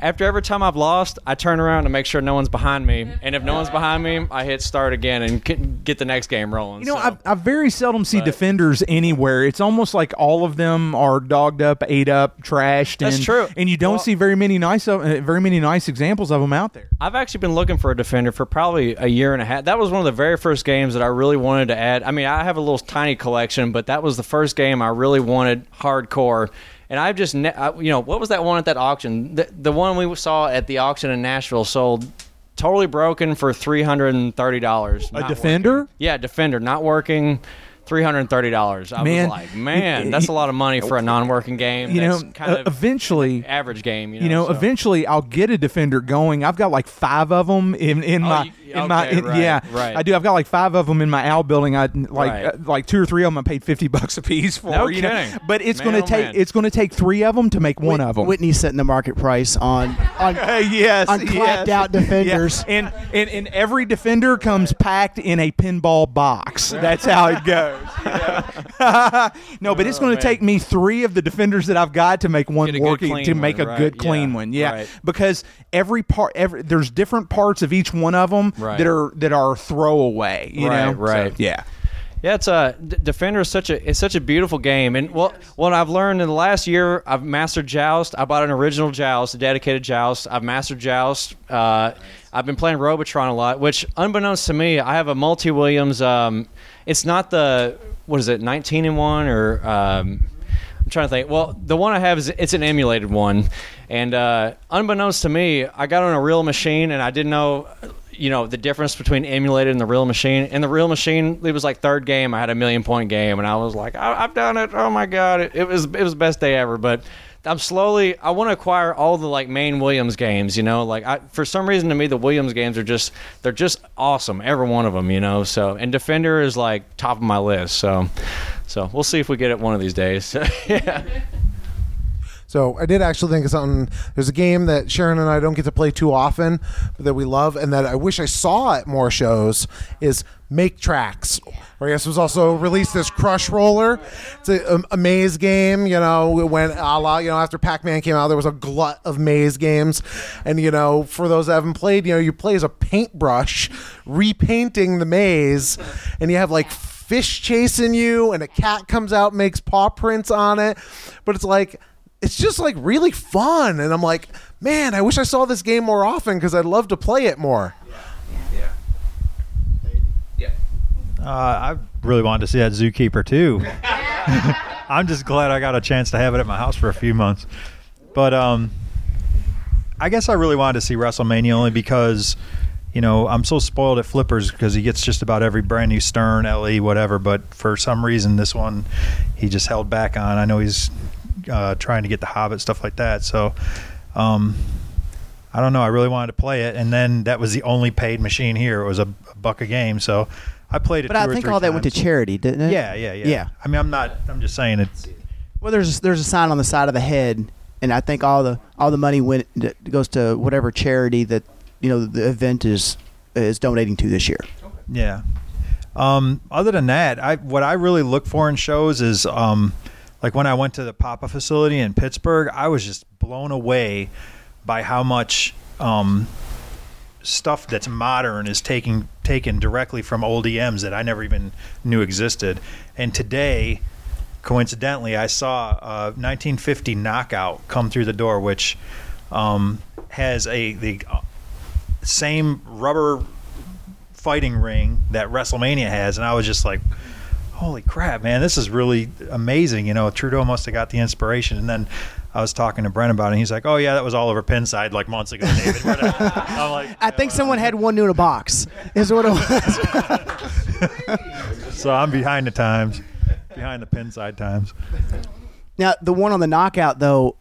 [SPEAKER 4] after every time I've lost, I turn around to make sure no one's behind me, and if no one's behind me, I hit start again and get, the next game rolling.
[SPEAKER 3] You know,
[SPEAKER 4] so.
[SPEAKER 3] I, I very seldom see
[SPEAKER 4] But-
[SPEAKER 3] defenders anywhere. It's almost like all of them are dogged up, ate up, trashed.
[SPEAKER 4] That's
[SPEAKER 3] and,
[SPEAKER 4] true.
[SPEAKER 3] And you don't
[SPEAKER 4] Well-
[SPEAKER 3] see very many nice, uh, very many nice examples of them out there.
[SPEAKER 4] I've actually been looking for a defender for probably a year and a half. That was one of the very first games that I really wanted to add. I mean, I have a little tiny collection, but that was the first game I really wanted hardcore. And I've just, ne- I, you know, what was that one at that auction? The, the one we saw at the auction in Nashville sold totally broken for three hundred and thirty dollars.
[SPEAKER 3] A defender?
[SPEAKER 4] Yeah, defender, not working. Three hundred and thirty dollars. I
[SPEAKER 3] Man,
[SPEAKER 4] was like, man, that's a lot of money for a non-working game.
[SPEAKER 3] You know,
[SPEAKER 4] kind
[SPEAKER 3] uh,
[SPEAKER 4] of
[SPEAKER 3] eventually,
[SPEAKER 4] average game. You know,
[SPEAKER 3] you know,
[SPEAKER 4] so.
[SPEAKER 3] eventually I'll get a defender going. I've got like five of them in, in
[SPEAKER 4] Oh,
[SPEAKER 3] my
[SPEAKER 4] you-
[SPEAKER 3] in my
[SPEAKER 4] Okay, right,
[SPEAKER 3] yeah
[SPEAKER 4] right.
[SPEAKER 3] I do. I've got like five of them in my outbuilding. I like
[SPEAKER 4] Right.
[SPEAKER 3] uh, like two or three of them. I paid fifty bucks a piece for.
[SPEAKER 4] No
[SPEAKER 3] you know? But it's
[SPEAKER 4] Man,
[SPEAKER 3] going
[SPEAKER 4] oh,
[SPEAKER 3] to take
[SPEAKER 4] man.
[SPEAKER 3] it's going to take three of them to make one of them.
[SPEAKER 2] Whitney's setting the market price on on
[SPEAKER 3] yes,
[SPEAKER 2] on clapped
[SPEAKER 3] yes.
[SPEAKER 2] out defenders.
[SPEAKER 3] Yeah. And, and and every defender comes packed in a pinball box. That's how it goes. yeah. no, but it's going to
[SPEAKER 4] man.
[SPEAKER 3] take me three of the defenders that I've got to make one
[SPEAKER 4] Get a good
[SPEAKER 3] working to make
[SPEAKER 4] one,
[SPEAKER 3] a
[SPEAKER 4] right,
[SPEAKER 3] good
[SPEAKER 4] yeah,
[SPEAKER 3] clean one. Yeah,
[SPEAKER 4] right.
[SPEAKER 3] because every part, every there's different parts of each one of them
[SPEAKER 4] Right.
[SPEAKER 3] that are that are throwaway. You
[SPEAKER 4] Right,
[SPEAKER 3] know,
[SPEAKER 4] right.
[SPEAKER 3] So, yeah.
[SPEAKER 4] Yeah, it's a D- Defender is such a it's such a beautiful game, and what what I've learned in the last year, I've mastered Joust. I bought an original Joust, a dedicated Joust. I've mastered Joust. Uh, I've been playing Robotron a lot, which unbeknownst to me, I have a multi Williams. Um, it's not the what is it, nineteen in one or. Um, I'm trying to think. Well, the one I have is it's an emulated one, and uh, unbeknownst to me, I got on a real machine, and I didn't know, you know, the difference between emulated and the real machine. And the real machine, it was like third game. I had a million point game, and I was like, I- I've done it. Oh my god, it, it was it was the best day ever. But I'm slowly. I want to acquire all the like main Williams games. You know, like I, for some reason to me, the Williams games are just they're just awesome. Every one of them. You know. So and Defender is like top of my list. So. So we'll see if we get it one of these days. yeah.
[SPEAKER 5] So I did actually think of something. There's a game that Sharon and I don't get to play too often, but that we love, and that I wish I saw at more shows. Is Make Tracks. Or I guess it was also released as Crush Roller. It's a, um, a, a maze game. You know, when a la, you know after Pac-Man came out, there was a glut of maze games, and you know for those that haven't played, you know you play as a paintbrush, repainting the maze, and you have like fish chasing you, and a cat comes out, makes paw prints on it, but it's like it's just like really fun and i'm like man i wish i saw this game more often because i'd love to play it more Yeah. Yeah. yeah.
[SPEAKER 9] Uh, I really wanted to see that Zookeeper too. I'm just glad I got a chance to have it at my house for a few months. But um, I guess I really wanted to see WrestleMania only because, you know, I'm so spoiled at Flippers because he gets just about every brand new Stern, LE, whatever. But for some reason, this one he just held back on. I know he's uh, trying to get the Hobbit stuff like that. So. Um, I don't know. I really wanted to play it, and then that was the only paid machine here. It was a, a buck a game, so I played it.
[SPEAKER 2] But I think all that went to charity, didn't it?
[SPEAKER 9] Yeah, yeah, yeah.
[SPEAKER 2] Yeah.
[SPEAKER 9] I mean, I'm not. I'm just saying it's.
[SPEAKER 2] Well, there's there's a sign on the side of the head, and I think all the all the money went goes to whatever charity that you know the event is is donating to this year.
[SPEAKER 9] Yeah. Um, other than that, I what I really look for in shows is um, like when I went to the Papa facility in Pittsburgh, I was just blown away by how much um, stuff that's modern is taking taken directly from old EMs that I never even knew existed. And today, coincidentally, I saw a 1950 Knockout come through the door, which um, has a the uh, same rubber fighting ring that WrestleMania has, and I was just like, "Holy crap, man! This is really amazing." You know, Trudeau must have got the inspiration, and then. I was talking to Brent about it. and He's like, "Oh yeah, that was all over Pinside like months ago, David." I'm like,
[SPEAKER 2] I think someone had one new in a box. Is what it was.
[SPEAKER 9] so I'm behind the times, behind the Pinside times.
[SPEAKER 2] Now, the one on the knockout, though,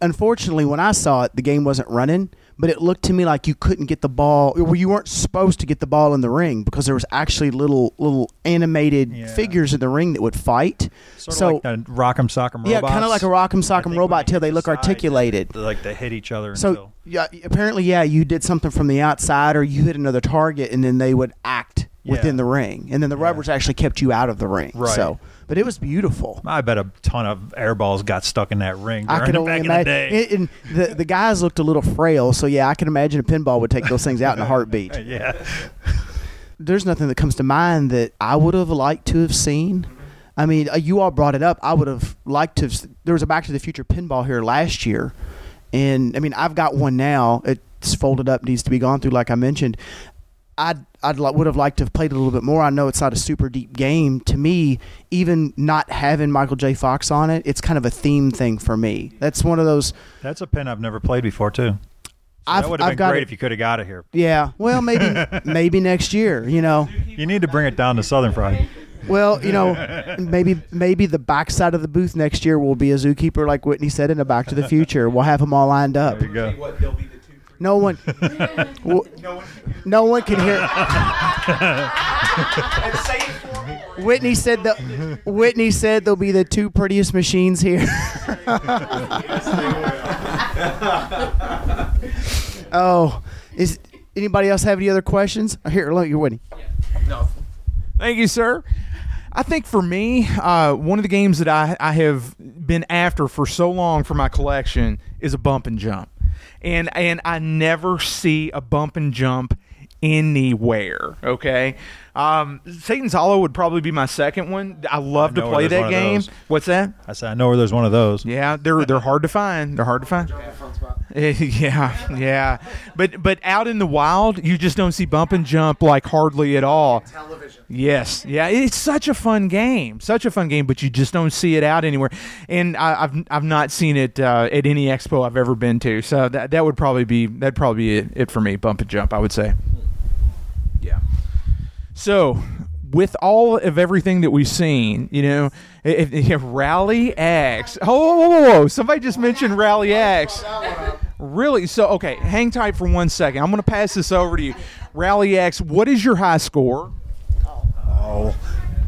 [SPEAKER 2] unfortunately, when I saw it, the game wasn't running, but it looked to me like you couldn't get the ball, or you weren't supposed to get the ball in the ring because there was actually little little animated
[SPEAKER 9] Yeah.
[SPEAKER 2] figures in the ring that would fight.
[SPEAKER 9] Sort
[SPEAKER 2] so,
[SPEAKER 9] like the Rock'em Sock'em
[SPEAKER 2] yeah, kind of like a rock'em sock'em robot till they look articulated.
[SPEAKER 9] they- Like they hit each other.
[SPEAKER 2] So
[SPEAKER 9] until,
[SPEAKER 2] yeah, apparently, yeah, you did something from the outside, or you hit another target, and then they would act within the ring, and then the rubbers actually kept you out of the ring.
[SPEAKER 9] Right.
[SPEAKER 2] So, but it was beautiful.
[SPEAKER 9] I bet a ton of air balls got stuck in that ring.
[SPEAKER 2] I
[SPEAKER 9] the-
[SPEAKER 2] only
[SPEAKER 9] back in the
[SPEAKER 2] imagine.
[SPEAKER 9] day.
[SPEAKER 2] And, and the the guys looked a little frail, so yeah, I can imagine a pinball would take those things out in a heartbeat.
[SPEAKER 9] yeah.
[SPEAKER 2] There's nothing that comes to mind that I would have liked to have seen. I mean, uh, you all brought it up. I would have liked to. Have, there was a Back to the Future pinball here last year, and I mean, I've got one now. It's folded up, needs to be gone through, like I mentioned. I'd I'd li- would have liked to have played it a little bit more. I know it's not a super deep game. To me, even not having Michael J. Fox on it, it's kind of a theme thing for me. That's one of those.
[SPEAKER 9] That's a pin I've never played before too. So
[SPEAKER 2] I've-
[SPEAKER 9] that would have
[SPEAKER 2] I've
[SPEAKER 9] been
[SPEAKER 2] got
[SPEAKER 9] great
[SPEAKER 2] it-
[SPEAKER 9] if you could have got it here.
[SPEAKER 2] Yeah. Well, maybe maybe next year. You know.
[SPEAKER 9] You need to bring it down to Southern Fried.
[SPEAKER 2] Well, you know, maybe maybe the backside of the booth next year will be a zookeeper, like Whitney said, in a Back to the Future. We'll have them all lined up.
[SPEAKER 9] There you go.
[SPEAKER 2] No one. w- no one can hear. Whitney said the Whitney said they'll be the two prettiest machines here. oh, is anybody else have any other questions? Here, look, you're Whitney.
[SPEAKER 3] Thank you, sir. I think for me, uh, one of the games that I, I have been after for so long for my collection is a bump and jump. And and I never see a bump and jump anywhere. Okay. Um, Satan's Hollow would probably be my second one. I love
[SPEAKER 9] I
[SPEAKER 3] to play that game. What's that?
[SPEAKER 9] I said I know where there's one of those.
[SPEAKER 3] Yeah, they're they're hard to find. They're hard to find. yeah, yeah. But but out in the wild, you just don't see bump and jump like hardly at all. Television. Yes, yeah. It's such a fun game, such a fun game, but you just don't see it out anywhere. And I, I've I've not seen it uh, at any expo I've ever been to. So that that would probably be that'd probably be it, it for me. Bump and jump, I would say. Yeah. So, with all of everything that we've seen, you know, if, if Rally X. Oh, whoa, whoa, whoa, whoa. Somebody just mentioned Rally X. Really? So, okay, hang tight for one second. I'm going to pass this over to you. Rally X, what is your high score?
[SPEAKER 5] Oh,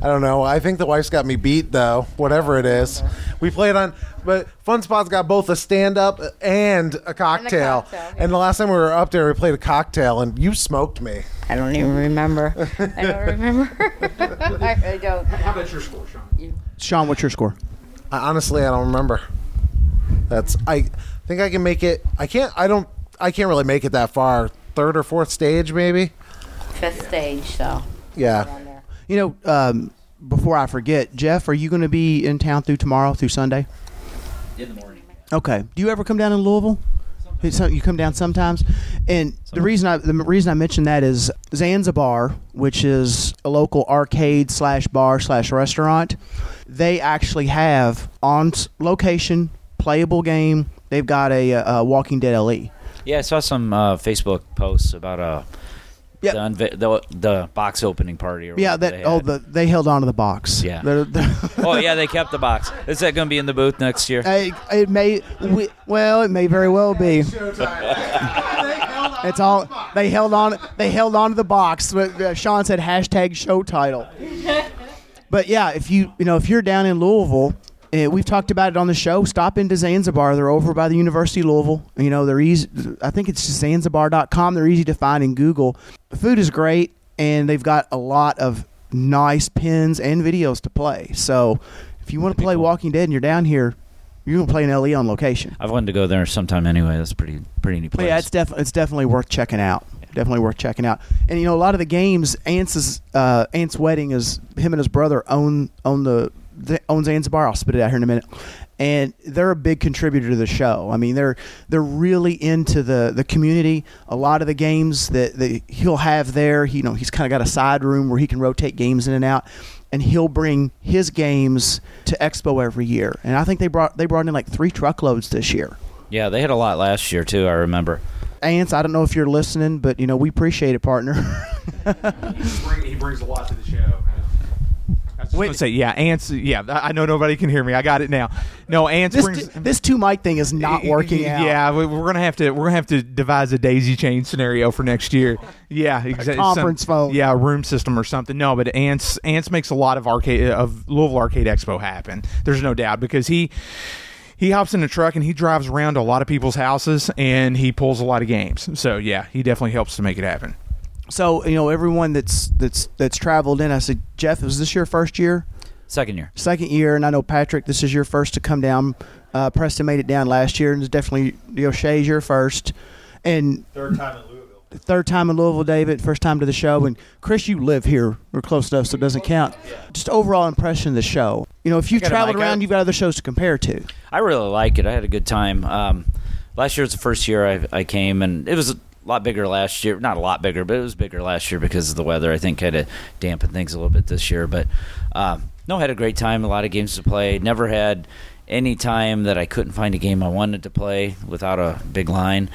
[SPEAKER 5] I don't know. I think the wife's got me beat though. Whatever it is, we played on. But Fun Spot's got both a stand up and a cocktail.
[SPEAKER 6] cocktail,
[SPEAKER 5] And the last time we were up there, we played a cocktail, and you smoked me.
[SPEAKER 6] I don't even remember. I don't remember. I, I don't.
[SPEAKER 3] How about your score, Sean?
[SPEAKER 2] Sean, what's your score?
[SPEAKER 5] I, honestly, I don't remember. That's. I think I can make it. I can't. I don't. I can't really make it that far. Third or fourth stage, maybe.
[SPEAKER 6] Fifth stage, so.
[SPEAKER 5] Yeah.
[SPEAKER 2] You know, um, before I forget, Jeff, are you going to be in town through tomorrow, through Sunday?
[SPEAKER 8] In the morning.
[SPEAKER 2] Okay. Do you ever come down to Louisville? So you come down sometimes, and the reason I the reason I mention that is Zanzabar, which is a local arcade slash bar slash restaurant. They actually have on location playable game. They've got a, a Walking Dead. LE.
[SPEAKER 8] Yeah, I saw some uh, Facebook posts about uh,
[SPEAKER 2] Yeah.
[SPEAKER 8] the, unve- the the box opening party. Or
[SPEAKER 2] Yeah, that
[SPEAKER 8] they
[SPEAKER 2] oh the they held on to the box.
[SPEAKER 8] Yeah.
[SPEAKER 2] They're- they're-
[SPEAKER 8] oh yeah, they kept the box. Is that going to be in the booth next year?
[SPEAKER 2] It, it may, we, well, it may very well be. It's all they held on. They held on to the box. But, uh, Sean said hashtag show title. But yeah, if you you know if you're down in Louisville, we've talked about it on the show. Stop into Zanzabar. They're over by the University of Louisville. You know they're easy. I think it's just Zanzabar.com. They're easy to find in Google. The food is great, and they've got a lot of nice pins and videos to play. So if you want to play Walking Dead and you're down here, you're gonna play an LE on location.
[SPEAKER 8] I've wanted to go there sometime anyway. That's a pretty pretty neat
[SPEAKER 2] But yeah, it's definitely it's definitely worth checking out. Definitely worth checking out. And you know, a lot of the games, Ant's uh, Ant's wedding is him and his brother own own the, the own Zanzabar. I'll spit it out here in a minute. And they're a big contributor to the show. I mean, they're they're really into the, the community. A lot of the games that, that he'll have there, he, you know, he's kind of got a side room where he can rotate games in and out, and he'll bring his games to Expo every year. And I think they brought they brought in like three truckloads this year.
[SPEAKER 8] yeah, they had a lot last year too. I remember.
[SPEAKER 2] Ants, I don't know if you're listening, but you know we appreciate it, partner.
[SPEAKER 3] he brings a lot to the show.
[SPEAKER 2] Wait.
[SPEAKER 3] say yeah, ants. Yeah, I know nobody can hear me. I got it now. No, ants
[SPEAKER 2] this
[SPEAKER 3] brings.
[SPEAKER 2] this two mic thing is not working out.
[SPEAKER 3] Yeah, we- we're gonna have to we're gonna have to devise a daisy chain scenario for next year. Yeah, exactly.
[SPEAKER 2] conference phone.
[SPEAKER 3] Yeah, room system or something. No, but ants ants makes a lot of arcade of Louisville Arcade Expo happen. There's no doubt because he. He hops in a truck and he drives around to a lot of people's houses and he pulls a lot of games. So yeah, he definitely helps to make it happen.
[SPEAKER 2] So you know everyone that's that's that's traveled in. I said, Jeff, is this your first year?
[SPEAKER 8] Second year.
[SPEAKER 2] Second year, and I know Patrick, this is your first to come down. Uh, Preston made it down last year, and it's definitely you know Shay's your first, and
[SPEAKER 9] Third time in Louisville.
[SPEAKER 2] third time in Louisville, David, first time to the show, and Chris, you live here or close enough, so it doesn't count. Just overall impression of the show. You know, if you've traveled around,
[SPEAKER 8] up?
[SPEAKER 2] you've got other shows to compare to.
[SPEAKER 8] I really like it. I had a good time. Um, last year was the first year I, I came, and it was a lot bigger last year. Not a lot bigger, but it was bigger last year because of the weather. I think kind of dampened things a little bit this year. But um, no, I had a great time. A lot of games to play. Never had any time that I couldn't find a game I wanted to play without a big line.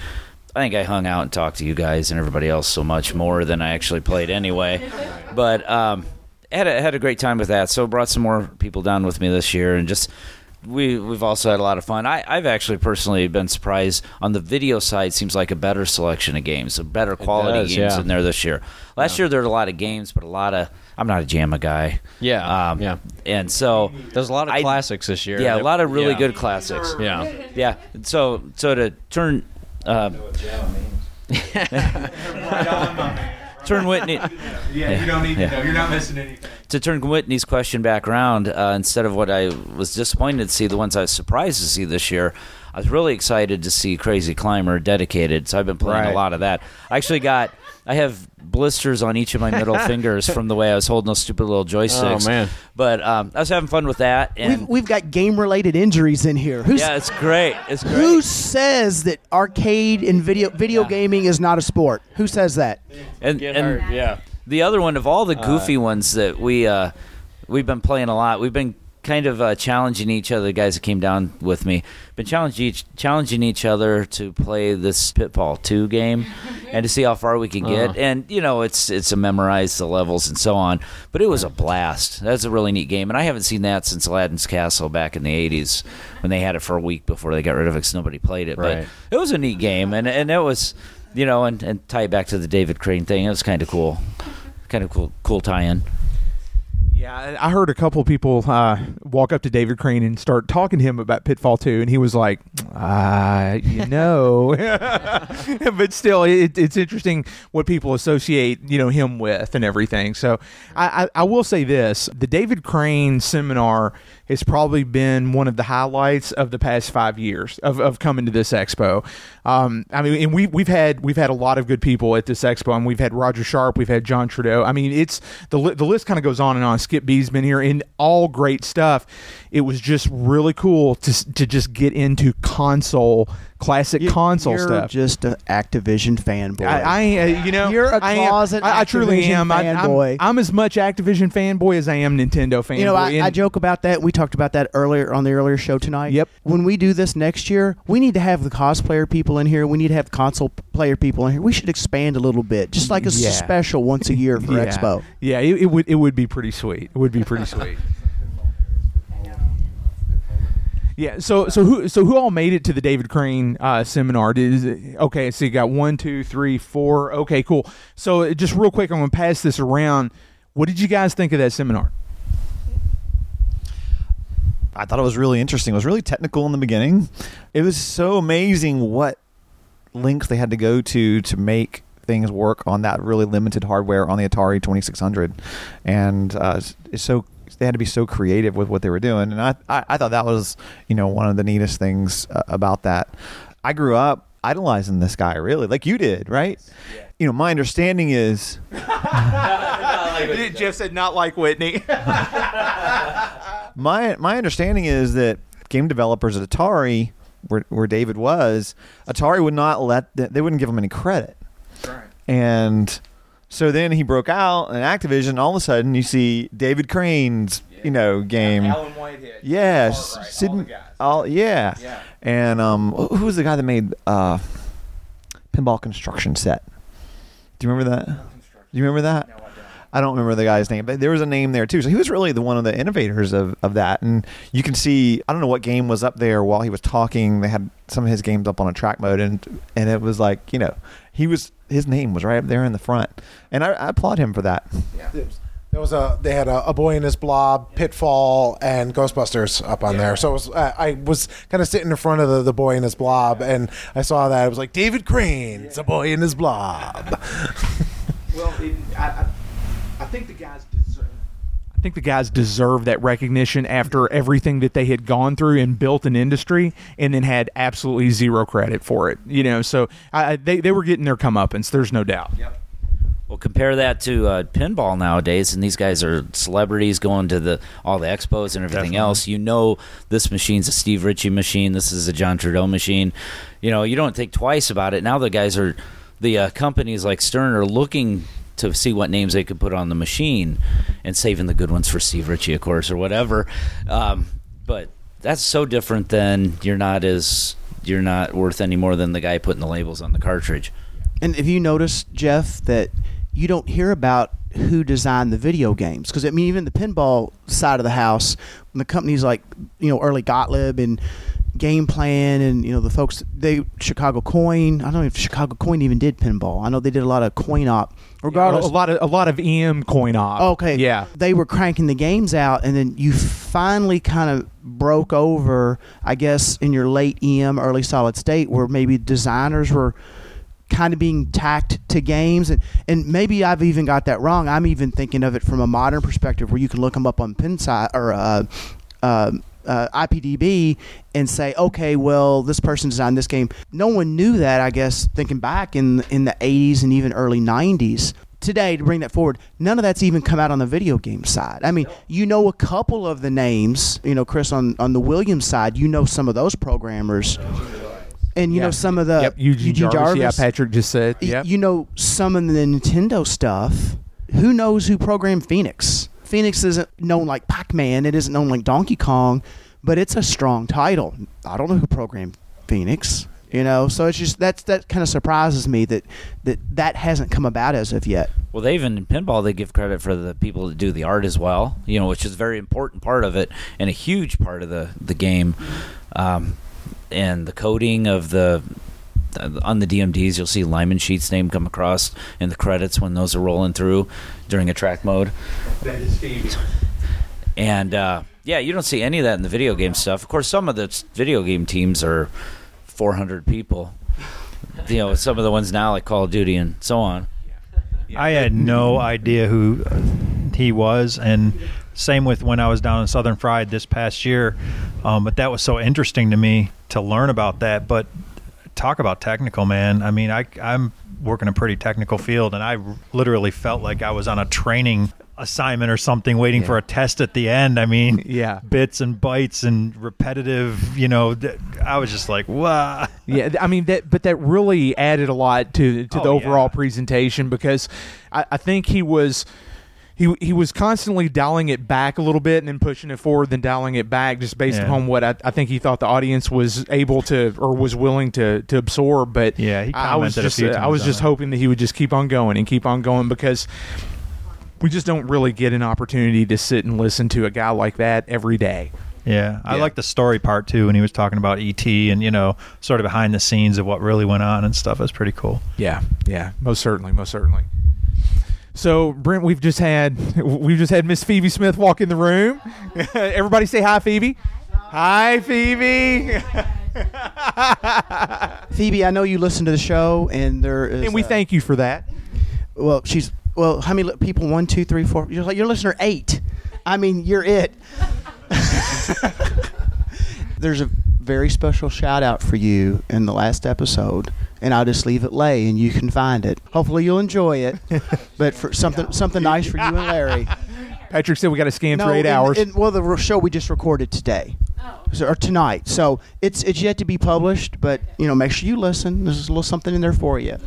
[SPEAKER 8] I think I hung out and talked to you guys and everybody else so much more than I actually played anyway. But um, had a, had a great time with that. So brought some more people down with me this year, and just we we've also had a lot of fun. I, I've actually personally been surprised on the video side. Seems like a better selection of games, a better quality
[SPEAKER 4] does,
[SPEAKER 8] games
[SPEAKER 4] yeah.
[SPEAKER 8] in there this year. Last year there were a lot of games, but a lot of I'm not a JAMMA guy.
[SPEAKER 4] Yeah,
[SPEAKER 8] um,
[SPEAKER 4] yeah.
[SPEAKER 8] and so
[SPEAKER 4] There's a lot of
[SPEAKER 8] I-
[SPEAKER 4] classics this year.
[SPEAKER 8] yeah, a lot of really
[SPEAKER 4] yeah.
[SPEAKER 8] good classics.
[SPEAKER 4] Yeah.
[SPEAKER 8] Yeah. So so to turn uh, turn Whitney
[SPEAKER 3] Yeah, you don't need
[SPEAKER 8] Yeah.
[SPEAKER 3] to know. You're not missing anything.
[SPEAKER 8] to turn Whitney's question back around, uh, instead of what I was disappointed to see, the ones I was surprised to see this year, I was really excited to see Crazy Climber dedicated. So I've been playing
[SPEAKER 4] Right.
[SPEAKER 8] a lot of that. I actually got, I have blisters on each of my middle fingers from the way I was holding those stupid little joysticks.
[SPEAKER 4] Oh, man.
[SPEAKER 8] But um, I was having fun with that. And
[SPEAKER 2] We've, we've got game related injuries in here. Who's,
[SPEAKER 8] yeah, it's great. It's great.
[SPEAKER 2] who says that arcade and video video
[SPEAKER 8] Yeah.
[SPEAKER 2] gaming is not a sport? Who says that?
[SPEAKER 8] and,
[SPEAKER 4] Get
[SPEAKER 8] and
[SPEAKER 4] hurt, yeah.
[SPEAKER 8] the other one of all the goofy ones that we uh, we've been playing a lot. We've been kind of uh, challenging each other. The guys that came down with me been challenging each challenging each other to play this Pitfall Two game and to see how far we can get.
[SPEAKER 4] Uh-huh.
[SPEAKER 8] And you know, it's it's to memorize the levels and so on. But it was a blast. That's a really neat game, and I haven't seen that since Aladdin's Castle back in the '80s when they had it for a week before they got rid of it because nobody played it.
[SPEAKER 4] Right.
[SPEAKER 8] But it was a neat game, and and it was. You know, and, and tie it back to the David Crane thing. It was kind of cool kind of cool cool tie-in
[SPEAKER 3] Yeah, I heard a couple of people uh, walk up to David Crane and start talking to him about Pitfall 2, and he was like, uh, you know. but still, it, it's interesting what people associate, you know, him with and everything. So I, I, I will say this. The David Crane seminar has probably been one of the highlights of the past five years of, of coming to this expo. Um, I mean, and we, we've had we've had a lot of good people at this expo, and we've had Roger Sharpe, we've had John Trudeau. I mean, it's the the list kind of goes on and on. Skip B's been here, and all great stuff. It was just really cool to to just get into console classic
[SPEAKER 2] You-
[SPEAKER 3] console
[SPEAKER 2] you're
[SPEAKER 3] stuff.
[SPEAKER 2] just an Activision fanboy.
[SPEAKER 3] I, I uh, you know,
[SPEAKER 2] You're a
[SPEAKER 3] I
[SPEAKER 2] closet
[SPEAKER 3] I, I truly
[SPEAKER 2] Activision
[SPEAKER 3] am. I, I'm. I'm as much Activision fanboy as I am Nintendo fanboy.
[SPEAKER 2] You know, I, I joke about that. We talked about that earlier on the earlier show tonight.
[SPEAKER 3] Yep.
[SPEAKER 2] When we do this next year, we need to have the cosplayer people in here. We need to have console player people in here. We should expand a little bit, just like a
[SPEAKER 3] Yeah.
[SPEAKER 2] special once a year for
[SPEAKER 3] yeah.
[SPEAKER 2] Expo.
[SPEAKER 3] Yeah, it, it would it would be pretty sweet. It would be pretty sweet. Yeah. So so who so who all made it to the David Crane uh, seminar? Did, okay, so you got one, two, three, four. Okay, cool. So uh, just real quick, I'm gonna pass this around. What did you guys think of that seminar?
[SPEAKER 7] I thought it was really interesting. It was really technical in the beginning. It was so amazing what links they had to go to to make things work on that really limited hardware on the Atari 2600, and uh, it's so they had to be so creative with what they were doing. And I, I, I thought that was you know one of the neatest things uh, about that. I grew up idolizing this guy really, like you did, right? You know, my understanding is
[SPEAKER 3] Jeff said not like Whitney.
[SPEAKER 7] my my understanding is that game developers at Atari, where, where David was, Atari would not let the, they wouldn't give him any credit. And so then he broke out in Activision. And all of a sudden, you see David Crane's you know game.
[SPEAKER 3] Alan Whitehead.
[SPEAKER 7] Yes, Sid- all yeah. And um, who was the guy that made uh, pinball construction set? Do you remember that? Do you remember that? I don't remember the guy's name, but there was a name there too. So he was really the one of the innovators of, of that. And you can see, I don't know what game was up there while he was talking. They had some of his games up on attract mode, and and it was like you know he was his name was right up there in the front, and I, I applaud him for that.
[SPEAKER 5] There was a they had a, a boy and his blob, Pitfall, and Ghostbusters up on there. So it was, uh, I was kind of sitting in front of the, the boy and his blob, and I saw that it was like David Crane's a boy and his blob.
[SPEAKER 3] Well, it, I, I, I think the guys deserve. I think the guys deserve that recognition after everything that they had gone through and built an industry, and then had absolutely zero credit for it. You know, so I, I- they they were getting their comeuppance. There's no doubt.
[SPEAKER 8] Well, compare that to uh, pinball nowadays, and these guys are celebrities going to the all the expos and everything else. You know, this machine's a Steve Ritchie machine. This is a John Trudeau machine. You know, you don't think twice about it. Now the guys are, the uh, companies like Stern are looking to see what names they could put on the machine, and saving the good ones for Steve Ritchie, of course, or whatever. Um, but that's so different than you're not as you're not worth any more than the guy putting the labels on the cartridge.
[SPEAKER 2] And if you notice, Jeff, that you don't hear about who designed the video games because I mean even the pinball side of the house, when the companies like you know early Gottlieb and Game Plan and you know the folks they Chicago Coin. I don't know if Chicago Coin even did pinball. I know they did a lot of coin op. Regardless,
[SPEAKER 3] a lot of a lot of EM coin op.
[SPEAKER 2] Okay.
[SPEAKER 3] Yeah.
[SPEAKER 2] They were cranking the games out, and then you finally kind of broke over, I guess, in your late EM, early solid state, where maybe designers were kind of being tacked to games. And, and maybe I've even got that wrong. I'm even thinking of it from a modern perspective where you can look them up on Pinside or. Uh, uh, uh, IPDB and say, okay, well, this person designed this game. No one knew that, I guess, thinking back in in the 80s and even early 90s. Today, to bring that forward, none of that's even come out on the video game side. I mean, you know a couple of the names. You know, Chris on on the Williams side, you know some of those programmers, and you
[SPEAKER 3] Yeah.
[SPEAKER 2] know some of the
[SPEAKER 3] yep. Eugene, Jarvis. Yeah, Patrick just said.
[SPEAKER 2] Y-
[SPEAKER 3] Yep.
[SPEAKER 2] You know some of the Nintendo stuff. Who knows who programmed Phoenix? Phoenix isn't known like Pac-Man. It isn't known like Donkey Kong, but it's a strong title. I don't know who programmed Phoenix. You know, so it's just that's that kind of surprises me that that that hasn't come about as of yet.
[SPEAKER 8] Well, they even in pinball they give credit for the people that do the art as well. You know, which is a very important part of it and a huge part of the the game. Um, and the coding of the on the DMDs, you'll see Lyman Sheats' name come across in the credits when those are rolling through during attract mode.
[SPEAKER 3] That is Phoebe.
[SPEAKER 8] And uh, yeah, you don't see any of that in the video game stuff. Of course, some of the video game teams are 400 people. You know, some of the ones now like Call of Duty and so on.
[SPEAKER 9] I had no idea who uh, he was, and same with when I was down in Southern Fried this past year. Um, but that was so interesting to me to learn about that. But talk about technical, man. I mean, I, I'm working a pretty technical field, and I literally felt like I was on a training assignment or something, waiting for a test at the end. I mean,
[SPEAKER 3] Yeah.
[SPEAKER 9] bits and bytes and repetitive. You know, th- I was just like, wow.
[SPEAKER 3] Yeah, I mean that, but that really added a lot to to oh, the
[SPEAKER 9] Oh,
[SPEAKER 3] overall
[SPEAKER 9] yeah.
[SPEAKER 3] presentation because I, I think he was. He, he was constantly dialing it back a little bit and then pushing it forward, then dialing it back, just based
[SPEAKER 9] Yeah.
[SPEAKER 3] upon what I, I think he thought the audience was able to or was willing to, to absorb. But
[SPEAKER 9] Yeah, he
[SPEAKER 3] I was just I was just
[SPEAKER 9] it.
[SPEAKER 3] hoping that he would just keep on going and keep on going because we just don't really get an opportunity to sit and listen to a guy like that every day.
[SPEAKER 9] Yeah, I
[SPEAKER 3] Yeah.
[SPEAKER 9] like the story part too when he was talking about ET and you know sort of behind the scenes of what really went on and stuff. That's pretty cool.
[SPEAKER 3] Yeah, yeah, most certainly, most certainly. So Brent, we've just had we've just had Miss Phoebe Smith walk in the room. Everybody say hi, Phoebe. Hi, Phoebe.
[SPEAKER 2] Phoebe, I know you listen to the show, and there is.
[SPEAKER 3] and we
[SPEAKER 2] uh,
[SPEAKER 3] thank you for that.
[SPEAKER 2] Well, she's well. How many people? One, two, three, four. You're like you're listener eight. I mean, you're it. There's a very special shout out for you in the last episode, and I'll just leave it lay, and you can find it. Hopefully, you'll enjoy it. but for something something nice for you and Larry.
[SPEAKER 3] Patrick said we got to scan for eight
[SPEAKER 2] in-
[SPEAKER 3] hours.
[SPEAKER 2] in- well, the show we just recorded today. So, or tonight. So it's it's yet to be published, but you know, make sure you listen. There's a little something in there for you.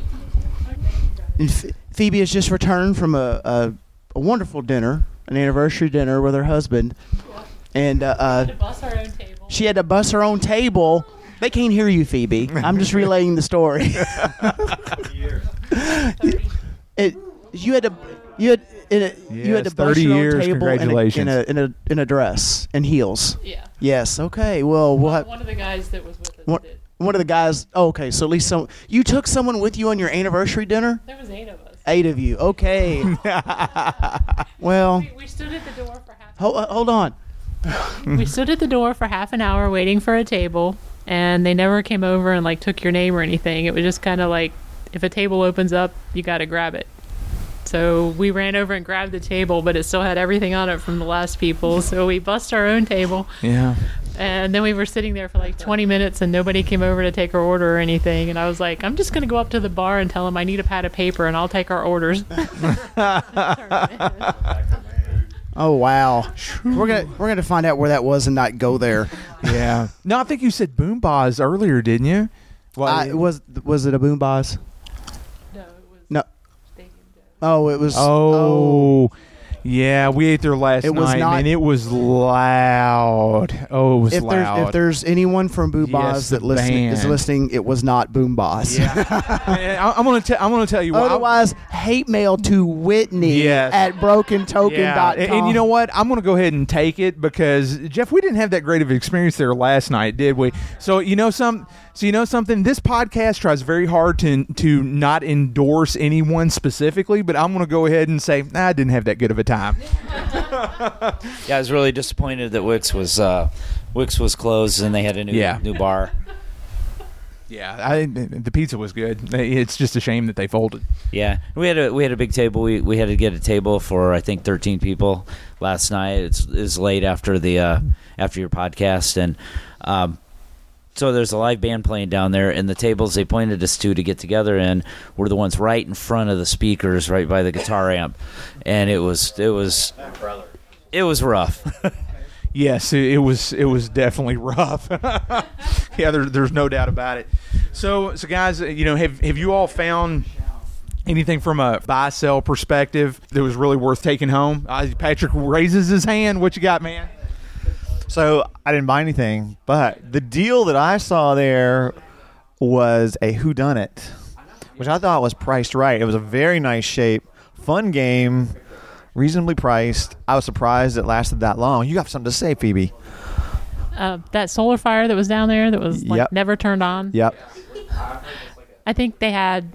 [SPEAKER 2] And Ph- Phoebe has just returned from a, a, a wonderful dinner, an anniversary dinner with her husband, and uh, uh,
[SPEAKER 10] bus our own table.
[SPEAKER 2] she had to bus her own table. They can't hear you, Phoebe. I'm just relaying the story. it, you had to, you had, in a, you had to
[SPEAKER 3] Yes,
[SPEAKER 2] bus
[SPEAKER 3] 30
[SPEAKER 2] your own
[SPEAKER 3] years.
[SPEAKER 2] table in a- in a, in a in a dress and heels.
[SPEAKER 10] Yeah.
[SPEAKER 2] Yes. Okay. Well, what?
[SPEAKER 10] One of the guys that was with us
[SPEAKER 2] One,
[SPEAKER 10] did.
[SPEAKER 2] one of the guys. Oh, okay. So at least some. You took someone with you on your anniversary dinner.
[SPEAKER 10] There was eight of us.
[SPEAKER 2] Eight of you. Okay. well,
[SPEAKER 10] We, we stood at the door for half.
[SPEAKER 2] hold, uh, hold on.
[SPEAKER 10] we stood at the door for half an hour waiting for a table, and they never came over and like took your name or anything. It was just kind of like, if a table opens up, you got to grab it. So we ran over and grabbed the table, but it still had everything on it from the last people. So we bust our own table,
[SPEAKER 3] yeah.
[SPEAKER 10] and then we were sitting there for like 20 minutes, and nobody came over to take our order or anything. And I was like, I'm just gonna go up to the bar and tell them I need a pad of paper, and I'll take our orders.
[SPEAKER 2] Oh wow. we're gonna we're gonna find out where that was and not go there.
[SPEAKER 3] Yeah. No, I think you said boom bars earlier, didn't you? Well,
[SPEAKER 2] Uh, was was it a BoomBozz?
[SPEAKER 10] no, it was
[SPEAKER 2] No. Oh, it was.
[SPEAKER 3] oh, Yeah, we ate there last
[SPEAKER 2] It was
[SPEAKER 3] night,
[SPEAKER 2] not-
[SPEAKER 3] and it was loud. Oh, it was
[SPEAKER 2] If there's,
[SPEAKER 3] loud.
[SPEAKER 2] if there's anyone from Boom
[SPEAKER 3] Yes,
[SPEAKER 2] Boss that listen, is
[SPEAKER 3] band.
[SPEAKER 2] listening, it was not BoomBozz.
[SPEAKER 3] I, I'm gonna tell. I'm gonna tell you. what, I-
[SPEAKER 2] Otherwise, hate mail to Whitney
[SPEAKER 3] Yes.
[SPEAKER 2] at brokentoken.com.
[SPEAKER 3] Yeah, and, and you know what? I'm going to go ahead and take it because Jeff, we didn't have that great of an experience there last night, did we? So you know some. So you know something. This podcast tries very hard to to not endorse anyone specifically, but I'm going to go ahead and say nah, I didn't have that good of a time.
[SPEAKER 8] Yeah, I was really disappointed that Wix was uh, Wix was closed and they had a new
[SPEAKER 3] Yeah.
[SPEAKER 8] new bar.
[SPEAKER 3] Yeah, I, the pizza was good. It's just a shame that they folded.
[SPEAKER 8] Yeah, we had a we had a big table. We we had to get a table for I think 13 people last night. It's it's late after the uh, after your podcast, and um, so there's a live band playing down there, and the tables they pointed us to to get together in were the ones right in front of the speakers, right by the guitar amp, and it was it was it was rough.
[SPEAKER 3] Yes, it, was. It was definitely rough. yeah, there, there's no doubt about it. So, so guys, you know, have have you all found anything from a buy sell perspective that was really worth taking home? Uh, Patrick raises his hand. What you got, man?
[SPEAKER 7] So I didn't buy anything, but the deal that I saw there was a Who Dunnit, which I thought was priced right. It was a very nice shape, fun game, reasonably priced. I was surprised it lasted that long. You got something to say, Phoebe?
[SPEAKER 10] Uh, that solar fire that was down there that was like
[SPEAKER 7] Yep.
[SPEAKER 10] never turned on.
[SPEAKER 7] Yep,
[SPEAKER 10] I think they had.